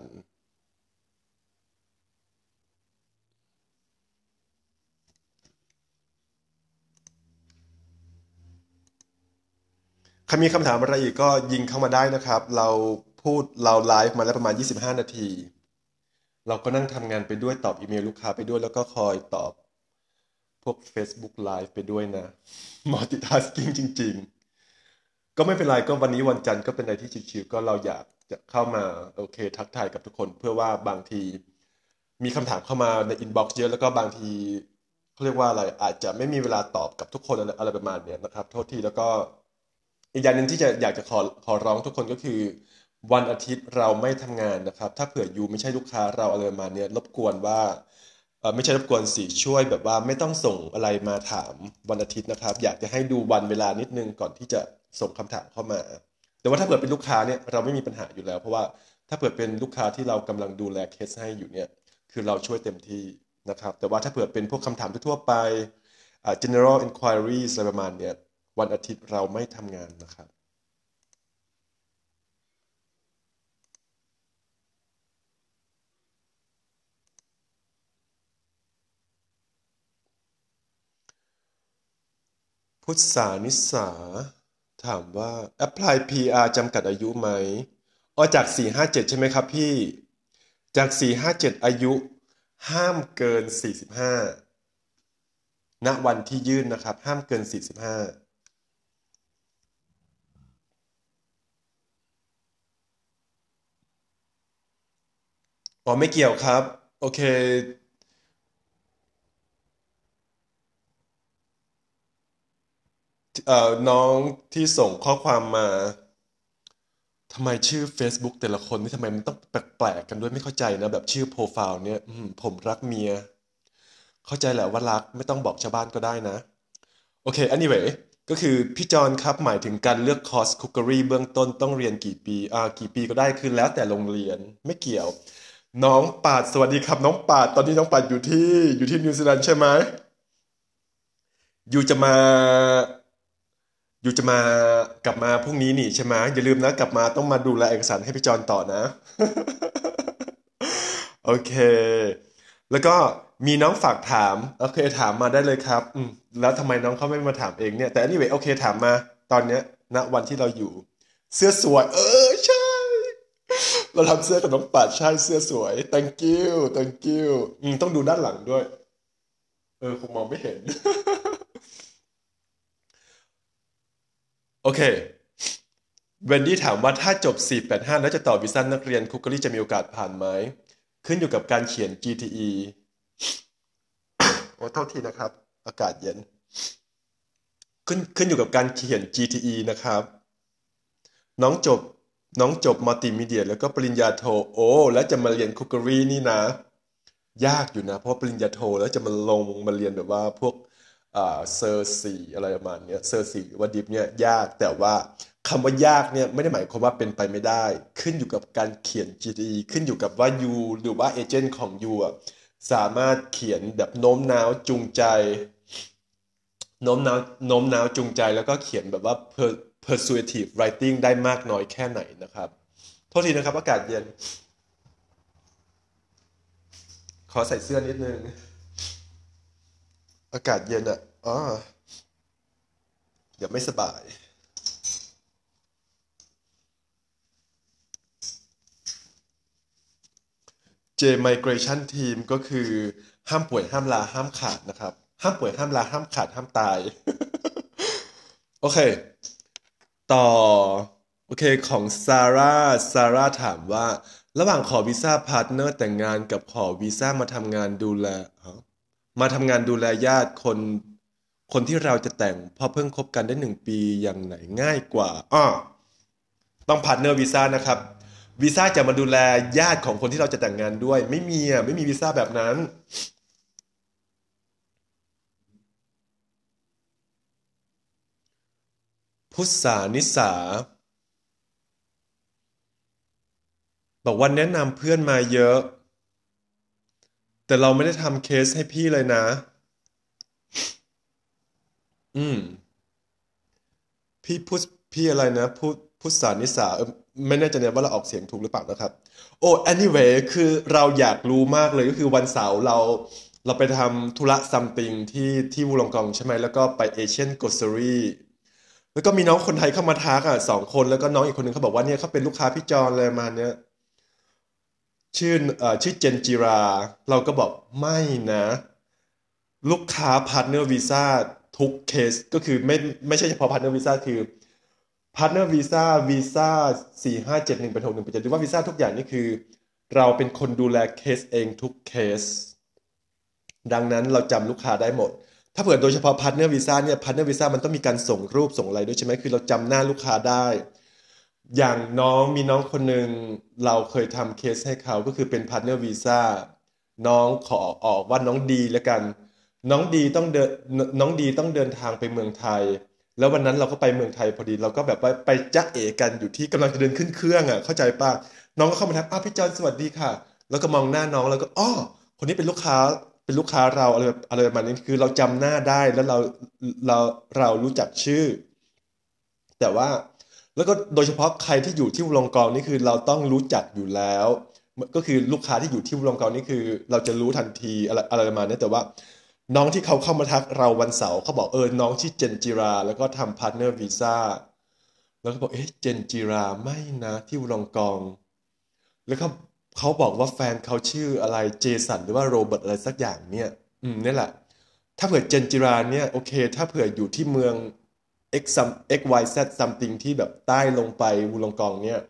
S1: ใครมีคำถามอะไรอีกก็ยิงเข้ามาได้นะครับ เราพูดเราไลฟ์มาแล้วประมาณ 25 นาที เราก็นั่งทำงานไปด้วยตอบอีเมลลูกค้าไปด้วย แล้วก็คอยตอบพวก Facebook Live ไปด้วยนะ multitasking จริง ๆ ก็ไม่เป็นไรก็วันนี้วันจันทร์ก็เป็นอะไรที่ชิวๆก็เราอยากจะเข้ามาโอเค ทักทายกับทุกคน เพื่อว่าบางที มีคำถามเข้ามาในอินบ็อกซ์เยอะแล้วก็บางทีเขาเรียกว่าอะไรอาจจะไม่มีเวลาตอบกับทุกคนอะไรอะไรประมาณเนี้ยนะครับ โทษทีแล้วก็ อีกอย่างหนึ่งที่จะอยากจะขอขอร้องทุกคนก็คือ วันอาทิตย์เราไม่ทำงานนะครับ ถ้าเผื่อยูไม่ใช่ลูกค้าเราอะไรประมาณเนี้ยรบกวนว่าเออไม่ใช่รบกวนสิช่วยแบบว่าไม่ต้องส่งอะไรมาถามวันอาทิตย์นะครับ อยากจะให้ดูวันเวลานิดนึงก่อนที่จะส่งคำถามเข้ามา แต่ว่าถ้าเผื่อเป็นลูกค้าเนี่ยเราไม่มีปัญหาอยู่แล้ว เพราะว่าถ้าเผื่อเป็นลูกค้าที่เรากำลังดูแลเคสให้อยู่เนี่ยคือเราช่วยเต็มที่นะครับ แต่ว่าถ้าเผื่อเป็นพวกคำถามทั่วไป general inquiries อะไรประมาณเนี้ย วันอาทิตย์เราไม่ทำงานนะครับ พุทธานิสา ถามว่า apply PR จำกัดอายุไหมอ๋อจาก 457 ใช่ไหมครับพี่ จาก 457 อายุ ห้ามเกิน 45 ณ วันที่ยื่นนะครับ ห้ามเกิน 45 อ๋อไม่เกี่ยวครับ โอเค เอ่อน้องที่ส่งข้อความมาทำไมชื่อ Facebook แต่ละคนนี่ทำไมมันต้องแปลกๆกันด้วยไม่เข้าใจนะ แบบชื่อโปรไฟล์เนี่ยอืมผมรักเมีย เข้าใจแหละว่ารักไม่ต้องบอกชาวบ้านก็ได้นะ โอเค anyway ก็คือพี่จอนครับหมายถึงการเลือกคอร์สคุกเกอรี่เบื้องต้นต้องเรียนกี่ปี อ่า กี่ปีก็ได้คือแล้วแต่โรงเรียนไม่เกี่ยว น้องปาดสวัสดีครับน้องปาดตอนนี้น้องปาดอยู่ที่อยู่ที่นิวซีแลนด์ใช่ไหมอยู่จะมาอยู่จะมากลับมาพรุ่งนี้นี่ใช่ไหมอย่าลืมนะ กลับมาต้องมาดูแลเอกสารให้พี่จอนต่อนะ โอเค แล้วก็มีน้องฝากถาม โอเคถามมาได้เลยครับ อืมแล้วทำไมน้องเขาไม่มาถามเองเนี่ย แต่ anyway โอเคถามมา ตอนเนี้ยณวันที่เราอยู่ เสื้อสวย เออใช่ เราทำเสื้อกับน้องปัดใช่เสื้อสวย thank you thank you อืมต้องดูด้านหลังด้วย เออ คงมองไม่เห็น โอเคเวนดี้ถามว่าถ้าจบ 485 แล้วจะต่อวีซ่านักเรียนคุกเกอรี่จะมีโอกาสผ่านไหม ขึ้นอยู่กับการเขียน GTE โอ้โทษทีนะครับ อากาศเย็น ขึ้นขึ้นอยู่กับการเขียน GTE นะครับ น้องจบ น้องจบมัลติมีเดีย แล้วก็ปริญญาโทโอ้ แล้วจะมาเรียน cookery นี่นะ ยากอยู่นะ เพราะปริญญาโทแล้วจะมาลงมาเรียนแบบว่าพวก cert สี่อะไรประมาณนี้ cert สี่หรือว่า dip เนี่ยยากแต่ว่าคำว่ายากเนี่ยไม่ได้หมายความว่าเป็นไปไม่ได้ ขึ้นอยู่กับการเขียน GTE ขึ้นอยู่กับว่า you หรือว่า agent ของ you สามารถเขียนแบบโน้มน้าวจูงใจโน้มน้าวโน้มน้าวจูงใจแล้วก็เขียนแบบว่า persuasive writing ได้มากน้อยแค่ไหนนะครับโทษทีนะครับ อากาศเย็น ขอใส่เสื้อนิดนึง อากาศเย็นอะอ๋อเดี๋ยวไม่สบาย J Migration Team ก็คือห้ามป่วยห้ามลาห้ามขาดนะครับ ห้ามป่วยห้ามลาห้ามขาดห้ามตาย โอเค ต่อ โอเคของซาร่าซาร่าถามว่า ระหว่างขอวีซ่า partner แต่งงานกับขอวีซ่ามาทำงานดูแลมาทำงานดูแลญาติคนคนที่เราจะแต่งพอเพิ่งคบกันได้หนึ่งปีอย่างไหนง่ายกว่าอ้อต้อง partner visa นะครับวีซ่าจะมาดูแลญาติของคนที่เราจะแต่งงานด้วย ไม่มีอะไม่มีวีซ่าแบบนั้น พุทธานิสา บอกว่าแนะนำเพื่อนมาเยอะ แต่เราไม่ได้ทำเคสให้พี่เลยนะ อืม พี่พุทพี่อะไรนะพุทธพุทธานิสาไม่แน่ใจเนี่ยว่าเราออกเสียงถูกหรือเปล่านะครับ โอ้ anyway คือเราอยากรู้มากเลยก็คือวันเสาร์เราเราไปทำธุระซัมติงที่ที่วูลองกองใช่ไหมแล้วก็ไปเอเชียนก o ส e รี แล้วก็มีน้องคนไทยเข้ามาทักอะสองคนแล้วก็น้องอีกคนหนึ่งเขาบอกว่าเนี่ยเขาเป็นลูกค้าพี่จอนเลยมาเนี่ยชื่อเอ่อชื่อเจนจิรา เราก็บอกไม่นะ ลูกค้า partner visa ทุกเคสก็คือไม่ไม่ใช่เฉพาะ partner visa คือ partner visa วีซ่าสี่ห้าเจ็ดหนึ่งแปดหกหนึ่งแปดเจ็ดหรือว่าวีซ่าทุกอย่างนี่คือ เราเป็นคนดูแลเคสเองทุกเคส ดังนั้นเราจำลูกค้าได้หมด ถ้าเผื่อโดยเฉพาะ partner visa เนี่ย partner visa มันต้องมีการส่งรูปส่งอะไรด้วยใช่ไหมคือเราจำหน้าลูกค้าได้ อย่างน้องมีน้องคนหนึ่งเราเคยทำเคสให้เขาก็คือเป็น partner visaน้องขอออกว่าน้องดีแล้วกัน น้องดีต้องเดินน้องดีต้องเดินทางไปเมืองไทย แล้ววันนั้นเราก็ไปเมืองไทยพอดีเราก็แบบว่าไปจ้าเอกันอยู่ที่กำลังจะเดินขึ้นเครื่องอะเข้าใจป่ะน้องก็เข้ามาทักอ้าวพี่จอนสวัสดีค่ะ แล้วก็มองหน้าน้องแล้วก็อ้อคนนี้เป็นลูกค้า เป็นลูกค้าเราอะไรอะไรประมาณนี้คือเราจำหน้าได้แล้วเราเราเรารู้จักชื่อ แต่ว่าแล้วก็โดยเฉพาะใครที่อยู่ที่วงกองนี่คือเราต้องรู้จักอยู่แล้ว ก็คือลูกค้าที่อยู่ที่ Wollongong นี่คือ เราจะรู้ทันทีอะไรอะไรประมาณนี้แต่ว่า น้องที่เขาเข้ามาทักเราวันเสาร์เขาบอกเออน้องชื่อเจนจิรา แล้วก็ทำ partner visa แล้วก็บอกเอ๊ะเจนจิราไม่นะที่ Wollongong แล้วเขา เขาบอกว่าแฟนเขาชื่ออะไรเจสันหรือว่าโรเบิร์ตอะไรสักอย่างเนี่ย อืมนี่แหละ ถ้าเผื่อเจนจิราเนี่ยโอเค ถ้าเผื่ออยู่ที่เมือง x x y z something ที่แบบใต้ลงไปวูลองกองเนี่ย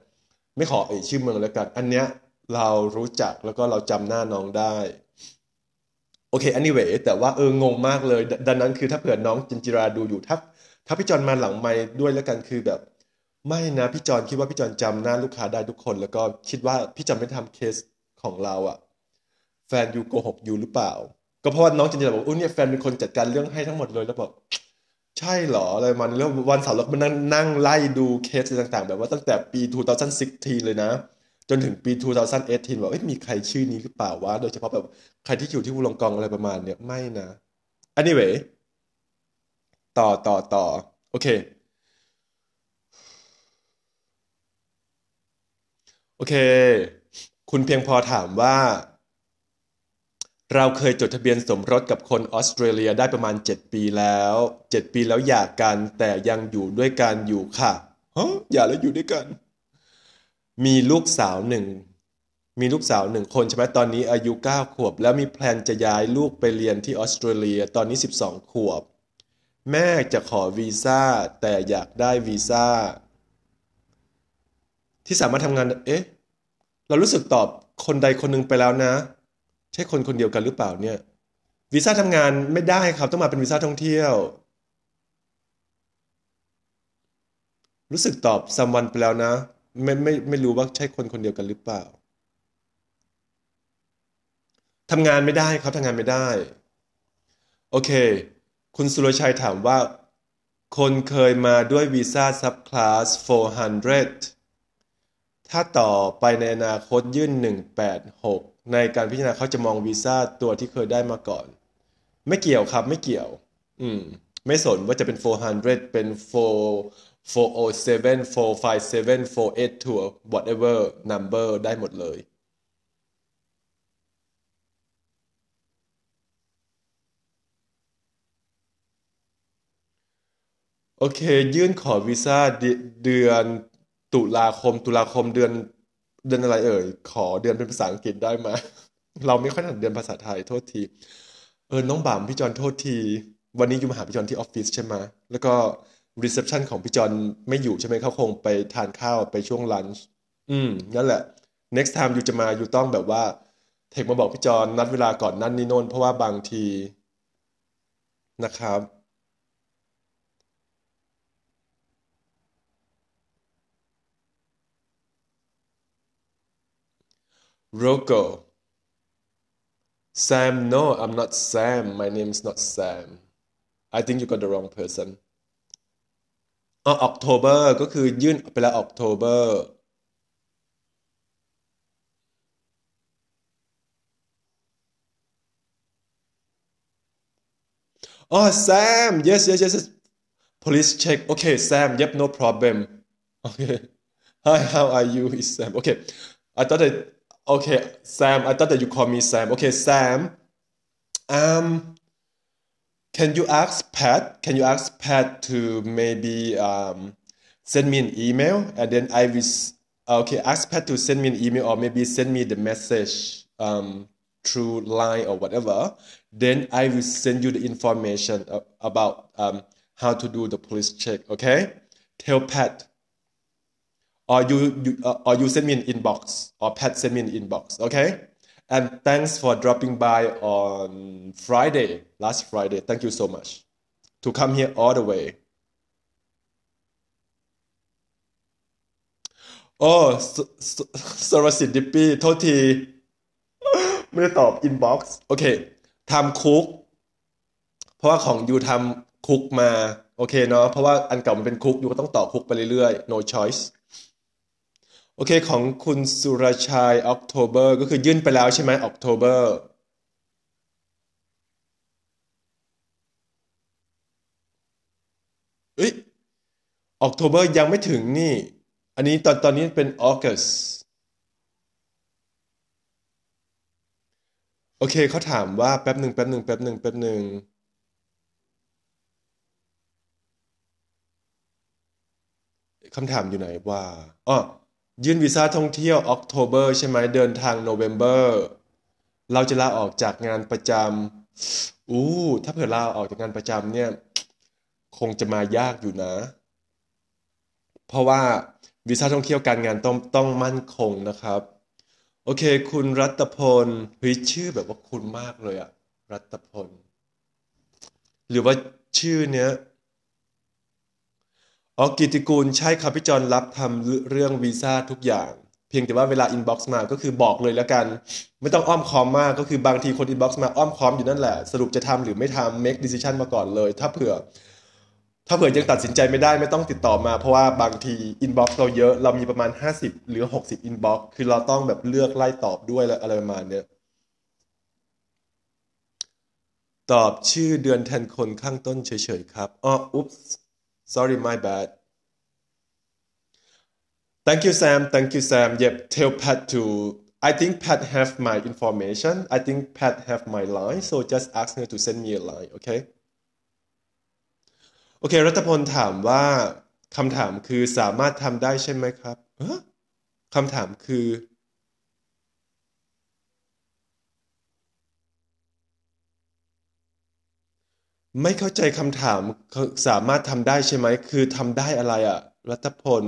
S1: ไม่ขอเอ่ยชื่อเมืองแล้วกัน อันเนี้ยเรารู้จักแล้วก็เราจำหน้าน้องได้ โอเค anyway แต่ว่าเอองงมากเลย ดังนั้นคือถ้าเผื่อน้องจินจิราดูอยู่ถ้าถ้าพี่จอนมาหลังไม้ด้วยแล้วกันคือแบบ ไม่นะพี่จอนคิดว่าพี่จอนจำหน้าลูกค้าได้ทุกคน แล้วก็คิดว่าพี่จอนไม่ทำเคสของเราอะแฟนยูโกหกยูหรือเปล่า ก็เพราะว่าน้องจินจิราบอกอุ้ยเนี่ยแฟนเป็นคนจัดการเรื่องให้ทั้งหมดเลยแล้วบอกใช่เหรออะไรมันแล้ววันเสาร์เราก็มานั่งนั่งไล่ดูเคสต่างๆ แบบว่าตั้งแต่ปี 2016 เลยนะ จนถึงปี 2018บอกเอ้ยมีใครชื่อนี้หรือเปล่าวะโดยเฉพาะแบบใครที่อยู่ที่วูลองกองอะไรประมาณเนี้ยไม่นะ anyway ต่อต่อต่อโอเค โอ เค คุณเพียงพอถามว่า เราเคยจดทะเบียนสมรสกับคนออสเตรเลียได้ประมาณ 7 ปีแล้ว 7 ปีแล้วหย่ากันแต่ยังอยู่ด้วยกันอยู่ค่ะฮะหย่าแล้วอยู่ด้วยกัน มีลูกสาวหนึ่งมีลูกสาวหนึ่งคนใช่ไหมตอนนี้อายุ 9 ขวบ แล้วมีแพลนจะย้ายลูกไปเรียนที่ออสเตรเลียตอนนี้ 12 ขวบ แม่จะขอวีซ่าแต่อยากได้วีซ่าที่สามารถทำงาน เอ๊ะ เรารู้สึกตอบคนใดคนหนึ่งไปแล้วนะ ใช่คนคนเดียวกันหรือเปล่าเนี่ยวีซ่าทำงานไม่ได้ครับ ต้องมาเป็นวีซ่าท่องเที่ยว รู้สึกตอบซัมวันไปแล้วนะ ไม่ไม่ไม่รู้ว่าใช่คนคนเดียวกันหรือเปล่าทำงานไม่ได้ครับทำงานไม่ได้ โอเค คุณสุรชัยถามว่า คนเคยมาด้วยวีซ่าซับคลาส 400 ถ้าต่อไปในอนาคตยื่น 186 ในการพิจารณาเขาจะมองวีซ่าตัวที่เคยได้มาก่อน ไม่เกี่ยวครับไม่เกี่ยว อืม ไม่สนว่าจะเป็น 400 เป็น 4 407 457 482 whatever number ได้หมดเลย โอเค ยื่นขอวีซ่าเดเดือน ตุลาคม ตุลาคมเดือนเดือนอะไรเอ่ย ขอเดือนเป็นภาษาอังกฤษได้ไหมเราไม่ค่อยถนัดเดือนภาษาไทยโทษที เออ น้องบ่ามพี่จอนโทษที วันนี้ you มาหาพี่จอนที่ออฟฟิศใช่ไหมแล้วก็ reception ของพี่จอนไม่อยู่ใช่ไหมเขาคงไปทานข้าวไปช่วง lunch อืม นั่นแหละ next time อยู่จะมาอยู่ต้องแบบว่าเทคมาบอกพี่จอนนัดเวลาก่อนนั่นนี่โน่นเพราะว่าบางทีนะครับ Rogo. Sam, no, I'm not Sam. My name is not Sam. I think you got the wrong person. อ๋อ October ก็คือยื่นไปแล้ว October อ๋อ Sam yes yes yes yes police check okay Sam yep no problem okay hi how are you is Sam okay I thought that okay Sam I thought that you call me Sam. Okay Sam um can you ask Pat can you ask Pat to maybe um send me an email and then I will s- okay ask Pat to send me an email or maybe send me the message um through line or whatever. Then I will send you the information about um how to do the police check okay? Tell Pat or you, you uh, or you send me an inbox or Pat send me an inbox okay and thanks for dropping by on Friday last Friday thank you so much to come here all the way โอ้สสสรสิทธิ์ดิปี้โทษทีไม่ได้ตอบ inbox โอเคทำคุก เพราะว่าของยูทำคุกมา โอเคเนาะเพราะว่าอันเก่ามันเป็นคุกยูก็ต้องต่อคุกไปเรื่อยๆ no choice เคของคุณสุรชัย October ก็คือยื่นไปแล้วใช่ไหม October เอ้ย October ยังไม่ถึงนี่ อันนี้ตอนตอนนี้เป็น August โอเคเขาถามว่าแป๊บหนึ่งแป๊บหนึ่งแป๊บหนึ่งแป๊บหนึ่งคำถามอยู่ไหนว่าอ๋อ ยื่นวีซ่าท่องเที่ยว October ใช่ไหมเดินทาง November เราจะลาออกจากงานประจำอู้ถ้าเผื่อลาออกจากงานประจำเนี่ย คงจะมายากอยู่นะ เพราะว่าวีซ่าท่องเที่ยวการงานต้องต้องมั่นคงนะครับ โอเค คุณรัตพลเฮ้ยชื่อแบบว่าคุณมากเลยอะรัตพล หรือว่าชื่อเนี้ย อ๋อกิติกูลใช่ครับพี่จอนรับทำเรื่องวีซ่าทุกอย่าง เพียงแต่ว่าเวลา inbox มาก็คือบอกเลยแล้วกัน ไม่ต้องอ้อมค้อมมากก็คือบางทีคน inbox มาอ้อมค้อมอยู่นั่นแหละ สรุปจะทำหรือไม่ทำ make decision มาก่อนเลย ถ้าเผื่อ ถ้าเผื่อยังตัดสินใจไม่ได้ไม่ต้องติดต่อมา เพราะว่าบางที inbox เราเยอะเรามีประมาณ 50 หรือ 60 inbox คือเราต้องแบบเลือกไล่ตอบด้วยอะไรประมาณเนี้ยตอบชื่อเดือนแทนคนข้างต้นเฉยๆครับอ๋อ oops sorry my bad thank you Sam thank you Sam yep tell Pat to I think Pat have my information I think Pat have my line so just ask her to send me a line okay โอเค รัตพลถามว่าคำถามคือสามารถทำได้ใช่ไหมครับคำถามคือ ไม่เข้าใจคำถามสามารถทำได้ใช่ไหม คือทำได้อะไรอะรัตพล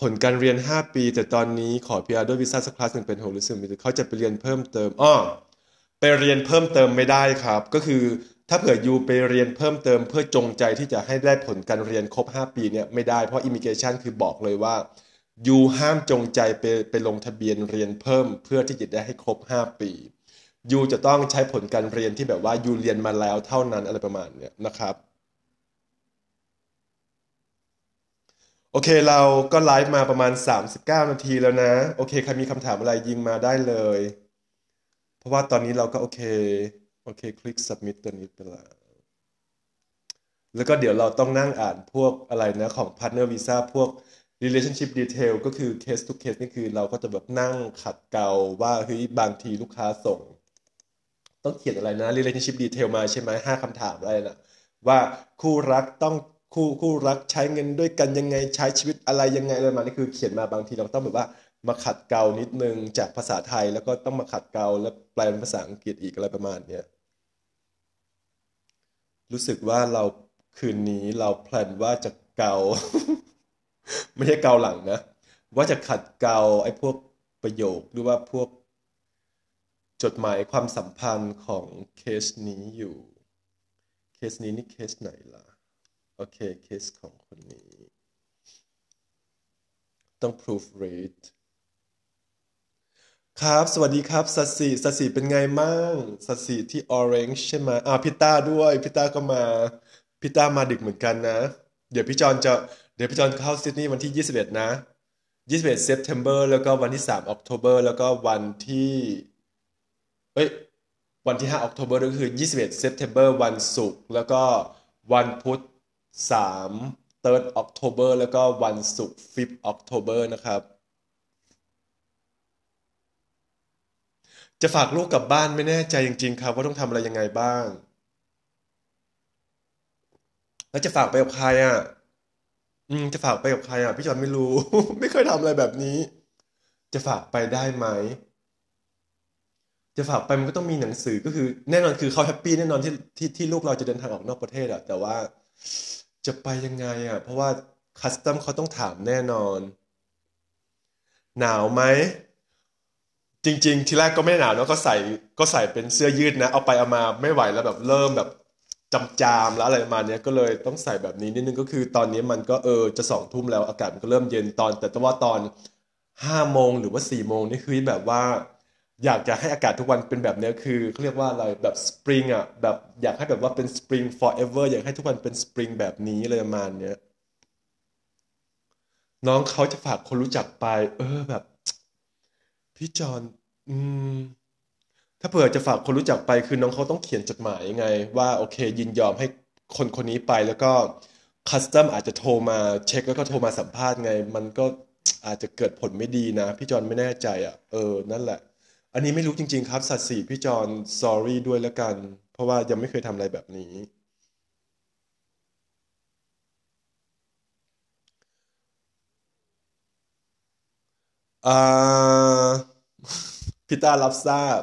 S1: ผลการเรียน 5 ปี แต่ตอนนี้ขอพีอาร์ด้วยวีซ่าสักคลาสหนึ่งเป็นโฮลิซึมเขาจะไปเรียนเพิ่มเติมอ้อไปเรียนเพิ่มเติมไม่ได้ครับ ก็คือถ้าเผื่อยูไปเรียนเพิ่มเติม เพื่อจงใจที่จะให้ได้ผลการเรียนครบ 5 ปีเนี่ยไม่ได้เพราะอิมิเกชันคือบอกเลยว่า ยูห้ามจงใจไปไปลงทะเบียนเรียนเพิ่ม เพื่อที่จะได้ให้ครบ 5 ปียูจะต้องใช้ผลการเรียนที่แบบว่ายูเรียนมาแล้วเท่านั้นอะไรประมาณเนี้ยนะครับ โอเคเราก็ไลฟ์มาประมาณ 39 นาทีแล้วนะ โอเคใครมีคำถามอะไรยิงมาได้เลย เพราะว่าตอนนี้เราก็โอเค โอเค คลิก submit ตัวนี้ไปแล้วแล้วก็เดี๋ยวเราต้องนั่งอ่านพวกอะไรนะของ partner visa พวก relationship detail ก็คือ case to case นี่คือเราก็จะแบบนั่งขัดเกลาว่าเฮ้ยบางทีลูกค้าส่ง ต้องเขียนอะไรนะ relationship detail มาใช่ไหมห้าคำถามอะไรนะว่าคู่รักต้องคู่คู่รักใช้เงินด้วยกันยังไงใช้ชีวิตอะไรยังไงอะไรมานี้คือเขียนมาบางทีเราต้องแบบว่ามาขัดเกลานิดนึงจากภาษาไทยแล้วก็ต้องมาขัดเกลาแล้วแปลเป็นภาษาอังกฤษอีกอะไรประมาณเนี้ยรู้สึกว่าเราคืนนี้เราแพลนว่าจะเกา ไม่ใช่เกาหลังนะ ว่าจะขัดเกาไอ้พวกประโยคหรือว่าพวกจดหมายความสัมพันธ์ของเคสนี้อยู่ เคสนี้นี่เคสไหนล่ะ โอเค เคสของคนนี้ ต้อง proofread ครับ สวัสดีครับสัสสีสัสีเป็นไงมั่งสัสีที่ Orange ใช่ไหมอ่าพี่ต้าด้วยพี่ต้าก็มาพี่ต้ามาดึกเหมือนกันนะ เดี๋ยวพี่จอนจะ เดี๋ยวพี่จอนเข้าซิดนีย์วันที่ 21 นะ 21 September แล้วก็วันที่ 3 October แล้วก็วันที่เอ้ยวันที่ 5 October ก็คือ 21 September วันศุกร์แล้วก็วันพุธ3 3 October แล้วก็วันศุกร์5 October นะครับ จะฝากลูกกลับบ้านไม่แน่ใจจริง ๆ ครับ ว่าต้องทำอะไรยังไงบ้าง แล้วจะฝากไปกับใครอะ อืมจะฝากไปกับใครอะพี่จอนไม่รู้ ไม่เคยทำอะไรแบบนี้ จะฝากไปได้ไหม จะฝากไปมันก็ต้องมีหนังสือก็คือ แน่นอนคือเขา happy แน่นอนที่ที่ที่ลูกเราจะเดินทางออกนอกประเทศอะแต่ว่าจะไปยังไงอะ เพราะว่า custom เขาต้องถามแน่นอน หนาวไหมจริง ๆ ทีแรกก็ไม่หนาวเนอะก็ใส่ก็ใส่เป็นเสื้อยืดนะ เอาไปเอามาไม่ไหวแล้วแบบเริ่มแบบ จำจามแล้วอะไรประมาณเนี้ยก็เลยต้องใส่แบบนี้นิดนึงก็คือตอนนี้มันก็เออจะสองทุ่มแล้วอากาศมันก็เริ่มเย็นตอน แต่ว่าตอนห้าโมงหรือว่าสี่โมงนี่คือแบบว่า อยากจะให้อากาศทุกวันเป็นแบบเนี้ยคือเขาเรียกว่าอะไรแบบสปริงอะแบบอยากให้แบบว่าเป็นสปริง forever อยากให้ทุกวันเป็นสปริงแบบนี้เลยประมาณเนี้ยน้องเขาจะฝากคนรู้จักไป เออแบบ พี่จอนอืม ถ้าเผื่อจะฝากคนรู้จักไปคือน้องเขาต้องเขียนจดหมายยังไง ว่าโอเค ยินยอมให้คนคนนี้ไปแล้วก็คัสตอมอาจจะโทรมาเช็คแล้วก็โทรมาสัมภาษณ์ไง มันก็อาจจะเกิดผลไม่ดีนะ พี่จอนไม่แน่ใจอะ เออ นั่นแหละ อันนี้ไม่รู้จริง ๆ ครับสัตว์สีพี่จอน sorry ด้วยแล้วกัน เพราะว่ายังไม่เคยทำอะไรแบบนี้ อ่า พี่ต้ารับทราบ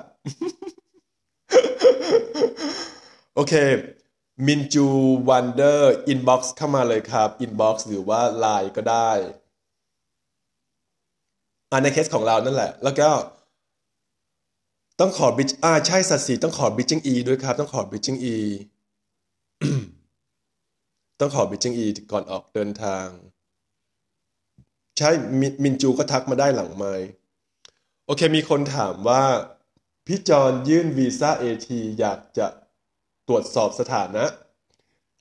S1: โอเคมินจูวันเดอร์อินบ็อกซ์เข้ามาเลยครับอินบ็อกซ์หรือว่าไลน์ก็ได้อ่าในเคสของเรานั่นแหละ แล้วก็ต้องขอบิชอ่าใช่สัตว์สีต้องขอบิชจิ้งอีด้วยครับ ต้องขอบิชจิ้งอีต้องขอบิชจิ้งอีก่อนออกเดินทาง ใช่มินจูก็ทักมาได้หลังไมโอเค มีคนถามว่า พี่จอนยื่นวีซ่าเอทีอยากจะตรวจสอบสถานะ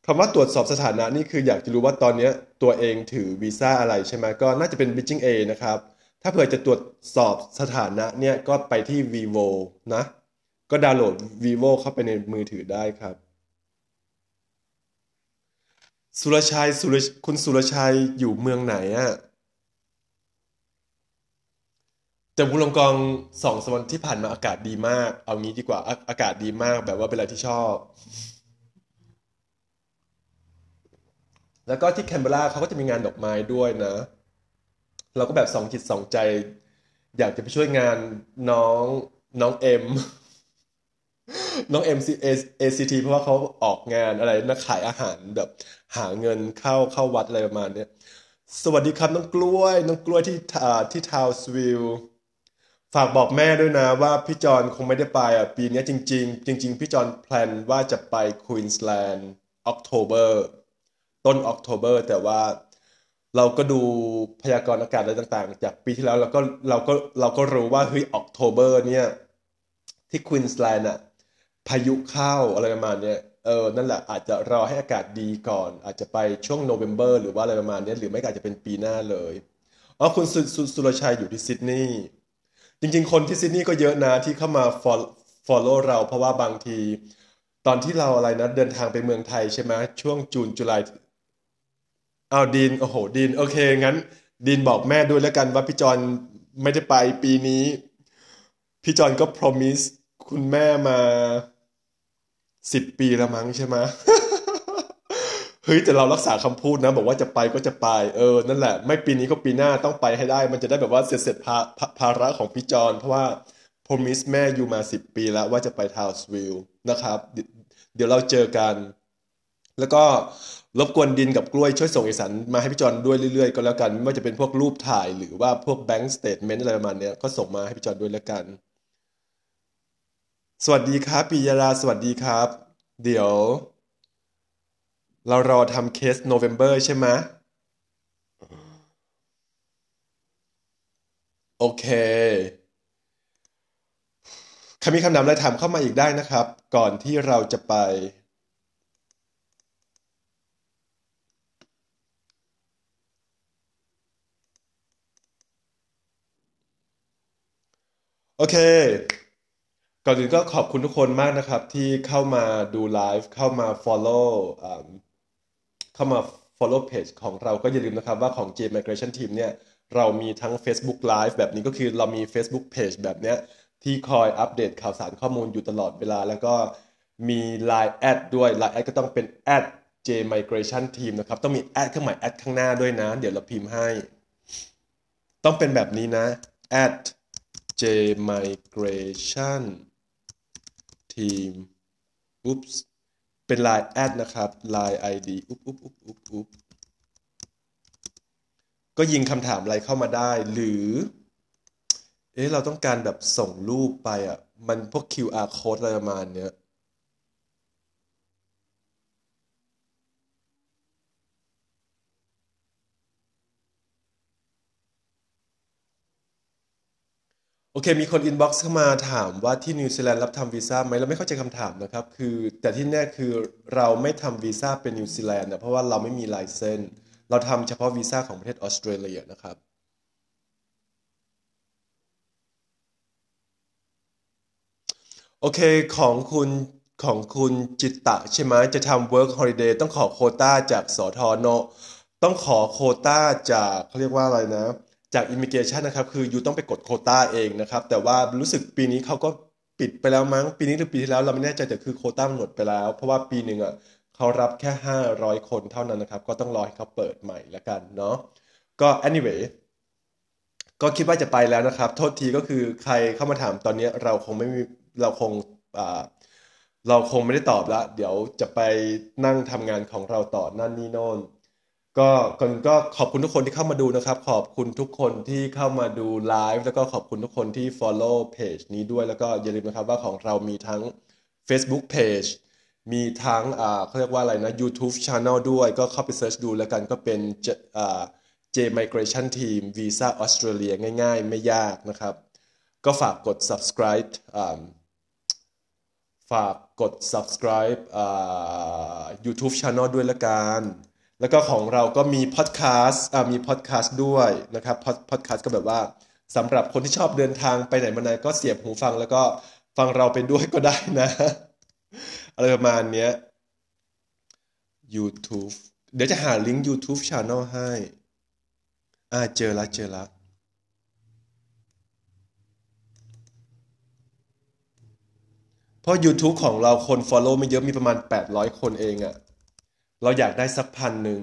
S1: คำว่าตรวจสอบสถานะนี่คืออยากจะรู้ว่าตอนนี้ตัวเองถือวีซ่าอะไรใช่ไหมก็น่าจะเป็น Bridging A นะครับ ถ้าเผื่อจะตรวจสอบสถานะเนี่ยก็ไปที่ vivo นะ ก็ดาวน์โหลด vivo เข้าไปในมือถือได้ครับ สุรชัยสุรคุณสุรชัยอยู่เมืองไหนอะ แต่บุรีรัมย์กองสองสามวันที่ผ่านมาอากาศดีมาก เอางี้ดีกว่าอาอากาศดีมากแบบว่าเป็นอะไรที่ชอบ แล้วก็ที่แคนเบราเขาก็จะมีงานดอกไม้ด้วยนะ เราก็แบบสองจิตสองใจ อยากจะไปช่วยงานน้องน้องเอ็มน้องเอ็มซี ACT เพราะว่าเขาออกงานอะไรนะขายอาหารแบบ หาเงินเข้าเข้าวัดอะไรประมาณเนี้ยสวัสดีครับ น้องกล้วย น้องกล้วยที่ที่ Townsville ฝากบอกแม่ด้วยนะว่าพี่จอนคงไม่ได้ไปอะปีนี้จริง ๆ จริง ๆ พี่จอน plan ว่าจะไปควีนสแลนด์ October ต้น October แต่ว่าเราก็ดูพยากรณ์อากาศอะไรต่างๆ จากปีที่แล้วเราก็เราก็เราก็รู้ว่าเฮ้ย October เนี่ย ที่ควีนสแลนด์อะพายุเข้าอะไรประมาณเนี้ยเออ นั่นแหละอาจจะรอให้อากาศดีก่อน อาจจะไปช่วงโนเวม ber หรือว่าอะไรประมาณนี้หรือไม่ก็อาจจะเป็นปีหน้าเลยอ๋อคุณสุสุรชัยอยู่ที่ซิดนีย์ จริงๆ คนที่ซิดนีย์ก็เยอะนะที่เข้ามา follow เรา เพราะว่าบางที ตอนที่เราอะไรนะเดินทางไปเมืองไทยใช่ไหมช่วง June Julyอ้าวดีนโอ้โหดีนโอเคงั้นดีนบอกแม่ด้วยแล้วกันว่าพี่จอนไม่ได้ไปปีนี้ พี่จอนก็ promise คุณแม่มาสิบปีแล้วมั้งใช่ไหม เฮ้ยแต่เรารักษาคำพูดนะ บอกว่าจะไปก็จะไปเออนั่นแหละ ไม่ปีนี้ก็ปีหน้าต้องไปให้ได้ มันจะได้แบบว่าเสร็จเสร็จภาภาาระของพี่จอนเพราะว่า promise แม่อยู่มาสิบปีแล้วว่าจะไปทาวส์วิลล์นะครับ เดี๋ยวเราเจอกัน แล้วก็รบกวนดินกับกล้วยช่วยส่งเอกสารมาให้พี่จอนด้วยเรื่อยๆ ก็แล้วกัน ไม่ว่าจะเป็นพวกรูปถ่ายหรือว่าพวก bank statement อะไรประมาณนี้ก็ส่งมาให้พี่จอนด้วยแล้วกัน สวัสดีครับปิยราสวัสดีครับ เดี๋ยว เรารอทำ case November ใช่ไหมโอเคใครมีคำถามอะไรถามเข้ามาอีกได้นะครับ ก่อนที่เราจะไป โอเค ก่อนอื่นก็ขอบคุณทุกคนมากนะครับ ที่เข้ามาดูไลฟ์เข้ามา follow เข้ามา follow page ของเราก็อย่าลืมนะครับว่าของ J Migration Team เนี่ยเรามีทั้ง Facebook Live แบบนี้ก็คือเรามี Facebook Page แบบเนี้ยที่คอยอัปเดตข่าวสารข้อมูลอยู่ตลอดเวลา แล้วก็มี Line แอดด้วย Line แอดก็ต้องเป็น @J Migration Team นะครับ ต้องมี at เครื่องหมาย at ข้างหน้าด้วยนะ เดี๋ยวเราพิมพ์ให้ ต้องเป็นแบบนี้นะ @J Migration Team oops เป็น Line at นะครับ Line ID อุ๊บอุ๊บอุ๊บอุ๊บอุ๊บก็ยิงคำถามอะไรเข้ามาได้ หรือ เอ๊ะ เราต้องการแบบส่งรูปไปอะ มันพวก QR code อะไรประมาณเนี้ย โอเค มีคน inbox เข้ามาถามว่าที่นิวซีแลนด์รับทำวีซ่าไหมเราไม่เข้าใจคำถามนะครับ คือแต่ที่แน่คือเราไม่ทำวีซ่าเป็นนิวซีแลนด์นะเพราะว่าเราไม่มี licenseเราทำเฉพาะวีซ่าของประเทศออสเตรเลียนะครับโอเคของคุณของคุณจิตตะใช่ไหมจะทำ work holiday ต้องขอโคต้าจากสทโนต้องขอโคต้าจากเขาเรียกว่าอะไรนะ จาก immigration นะครับคือยูต้องไปกดโคต้าเองนะครับ แต่ว่ารู้สึกปีนี้เขาก็ปิดไปแล้วมั้ง ปีนี้หรือปีที่แล้วเราไม่แน่ใจแต่คือโคต้าหมดไปแล้ว เพราะว่าปีหนึ่งอะเขารับแค่ 500 คนเท่านั้นนะครับ ก็ต้องรอให้เขาเปิดใหม่แล้วกันเนาะก็ anyway ก็คิดว่าจะไปแล้วนะครับ โทษทีก็คือใครเข้ามาถามตอนนี้เราคงไม่มีเราคงอ่าเราคงไม่ได้ตอบละเดี๋ยวจะไปนั่งทำงานของเราต่อนั่นนี่โน่น ก็ก่อนก็ขอบคุณทุกคนที่เข้ามาดูนะครับ ขอบคุณทุกคนที่เข้ามาดูไลฟ์แล้วก็ขอบคุณทุกคนที่ follow page นี้ด้วยแล้วก็อย่าลืมนะครับว่าของเรามีทั้ง Facebook page มีทั้งอ่าเขาเรียกว่าอะไรนะ YouTube Channel ด้วยก็เข้าไปเซิร์ชดูแล้วกันก็เป็นอ่า J Migration Team Visa Australia ง่าย ๆ ไม่ยากนะครับ ก็ฝากกด subscribe อ่าฝากกด subscribe อ่า YouTube Channel ด้วยละกัน แล้วก็ของเราก็มี podcast อ่ามี podcast ด้วยนะครับ Pod- podcast ก็แบบว่าสำหรับคนที่ชอบเดินทางไปไหนมาไหนก็เสียบหูฟังแล้วก็ฟังเราไปด้วยก็ได้นะ อะไรประมาณเนี้ย YouTube เดี๋ยวจะหาลิงก์ YouTube Channel ให้ อ่าเจอละเจอละเพราะ YouTube ของเราคน follow ไม่เยอะมีประมาณ 800 คนเองอะ เราอยากได้สักพันหนึ่ง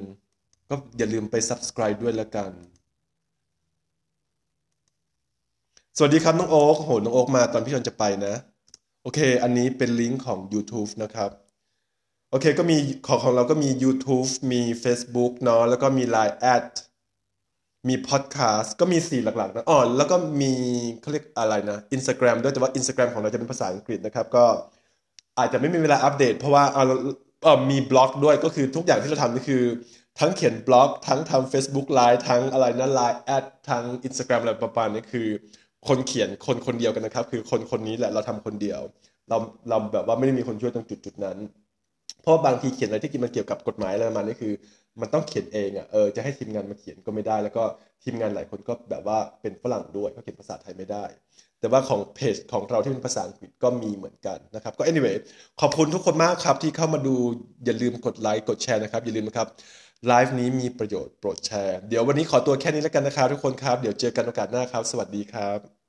S1: ก็อย่าลืมไป subscribe ด้วยละกัน สวัสดีครับ น้องโอ๊กโห น้องโอ๊กมาตอนพี่จอนจะไปนะ โอเค อันนี้เป็นลิงก์ของ YouTube นะครับ โอเค ก็มีของของเราก็มี YouTube มี Facebook เนาะ แล้วก็มี Line แอดมีพอดแคสต์ก็มีสี่หลักๆนะอ๋อแล้วก็มีเขาเรียกอะไรนะ Instagram ด้วยแต่ว่า Instagram ของเราจะเป็นภาษาอังกฤษนะครับ ก็อาจจะไม่มีเวลาอัปเดต เพราะว่าเรา มีบล็อกด้วยก็คือทุกอย่างที่เราทำนี่คือทั้งเขียนบล็อก ทั้งทำ Facebook Live ทั้งอะไรนะ Line แอดทั้ง Instagram อะไรประมาณนี้คือ คนเขียนคนคนเดียวกันนะครับ คือคนคนนี้แหละเราทำคนเดียว เราเราแบบว่าไม่ได้มีคนช่วยตรงจุดจุดนั้น เพราะว่าบางทีเขียนอะไรที่มันเกี่ยวกับกฎหมายอะไรประมาณนี้คือ มันต้องเขียนเองอะเออจะให้ทีมงานมาเขียนก็ไม่ได้ แล้วก็ทีมงานหลายคนก็แบบว่าเป็นฝรั่งด้วยเขาเขียนภาษาไทยไม่ได้ แต่ว่าของเพจของเราที่เป็นภาษาอังกฤษก็มีเหมือนกันนะครับ ก็ anyway ขอบคุณทุกคนมากครับ ที่เข้ามาดูอย่าลืมกดไลค์กดแชร์นะครับ อย่าลืมนะครับไลฟ์นี้มีประโยชน์โปรดแชร์ เดี๋ยววันนี้ขอตัวแค่นี้แล้วกันนะครับทุกคนครับ เดี๋ยวเจอกันโอกาสหน้าครับ สวัสดีครับ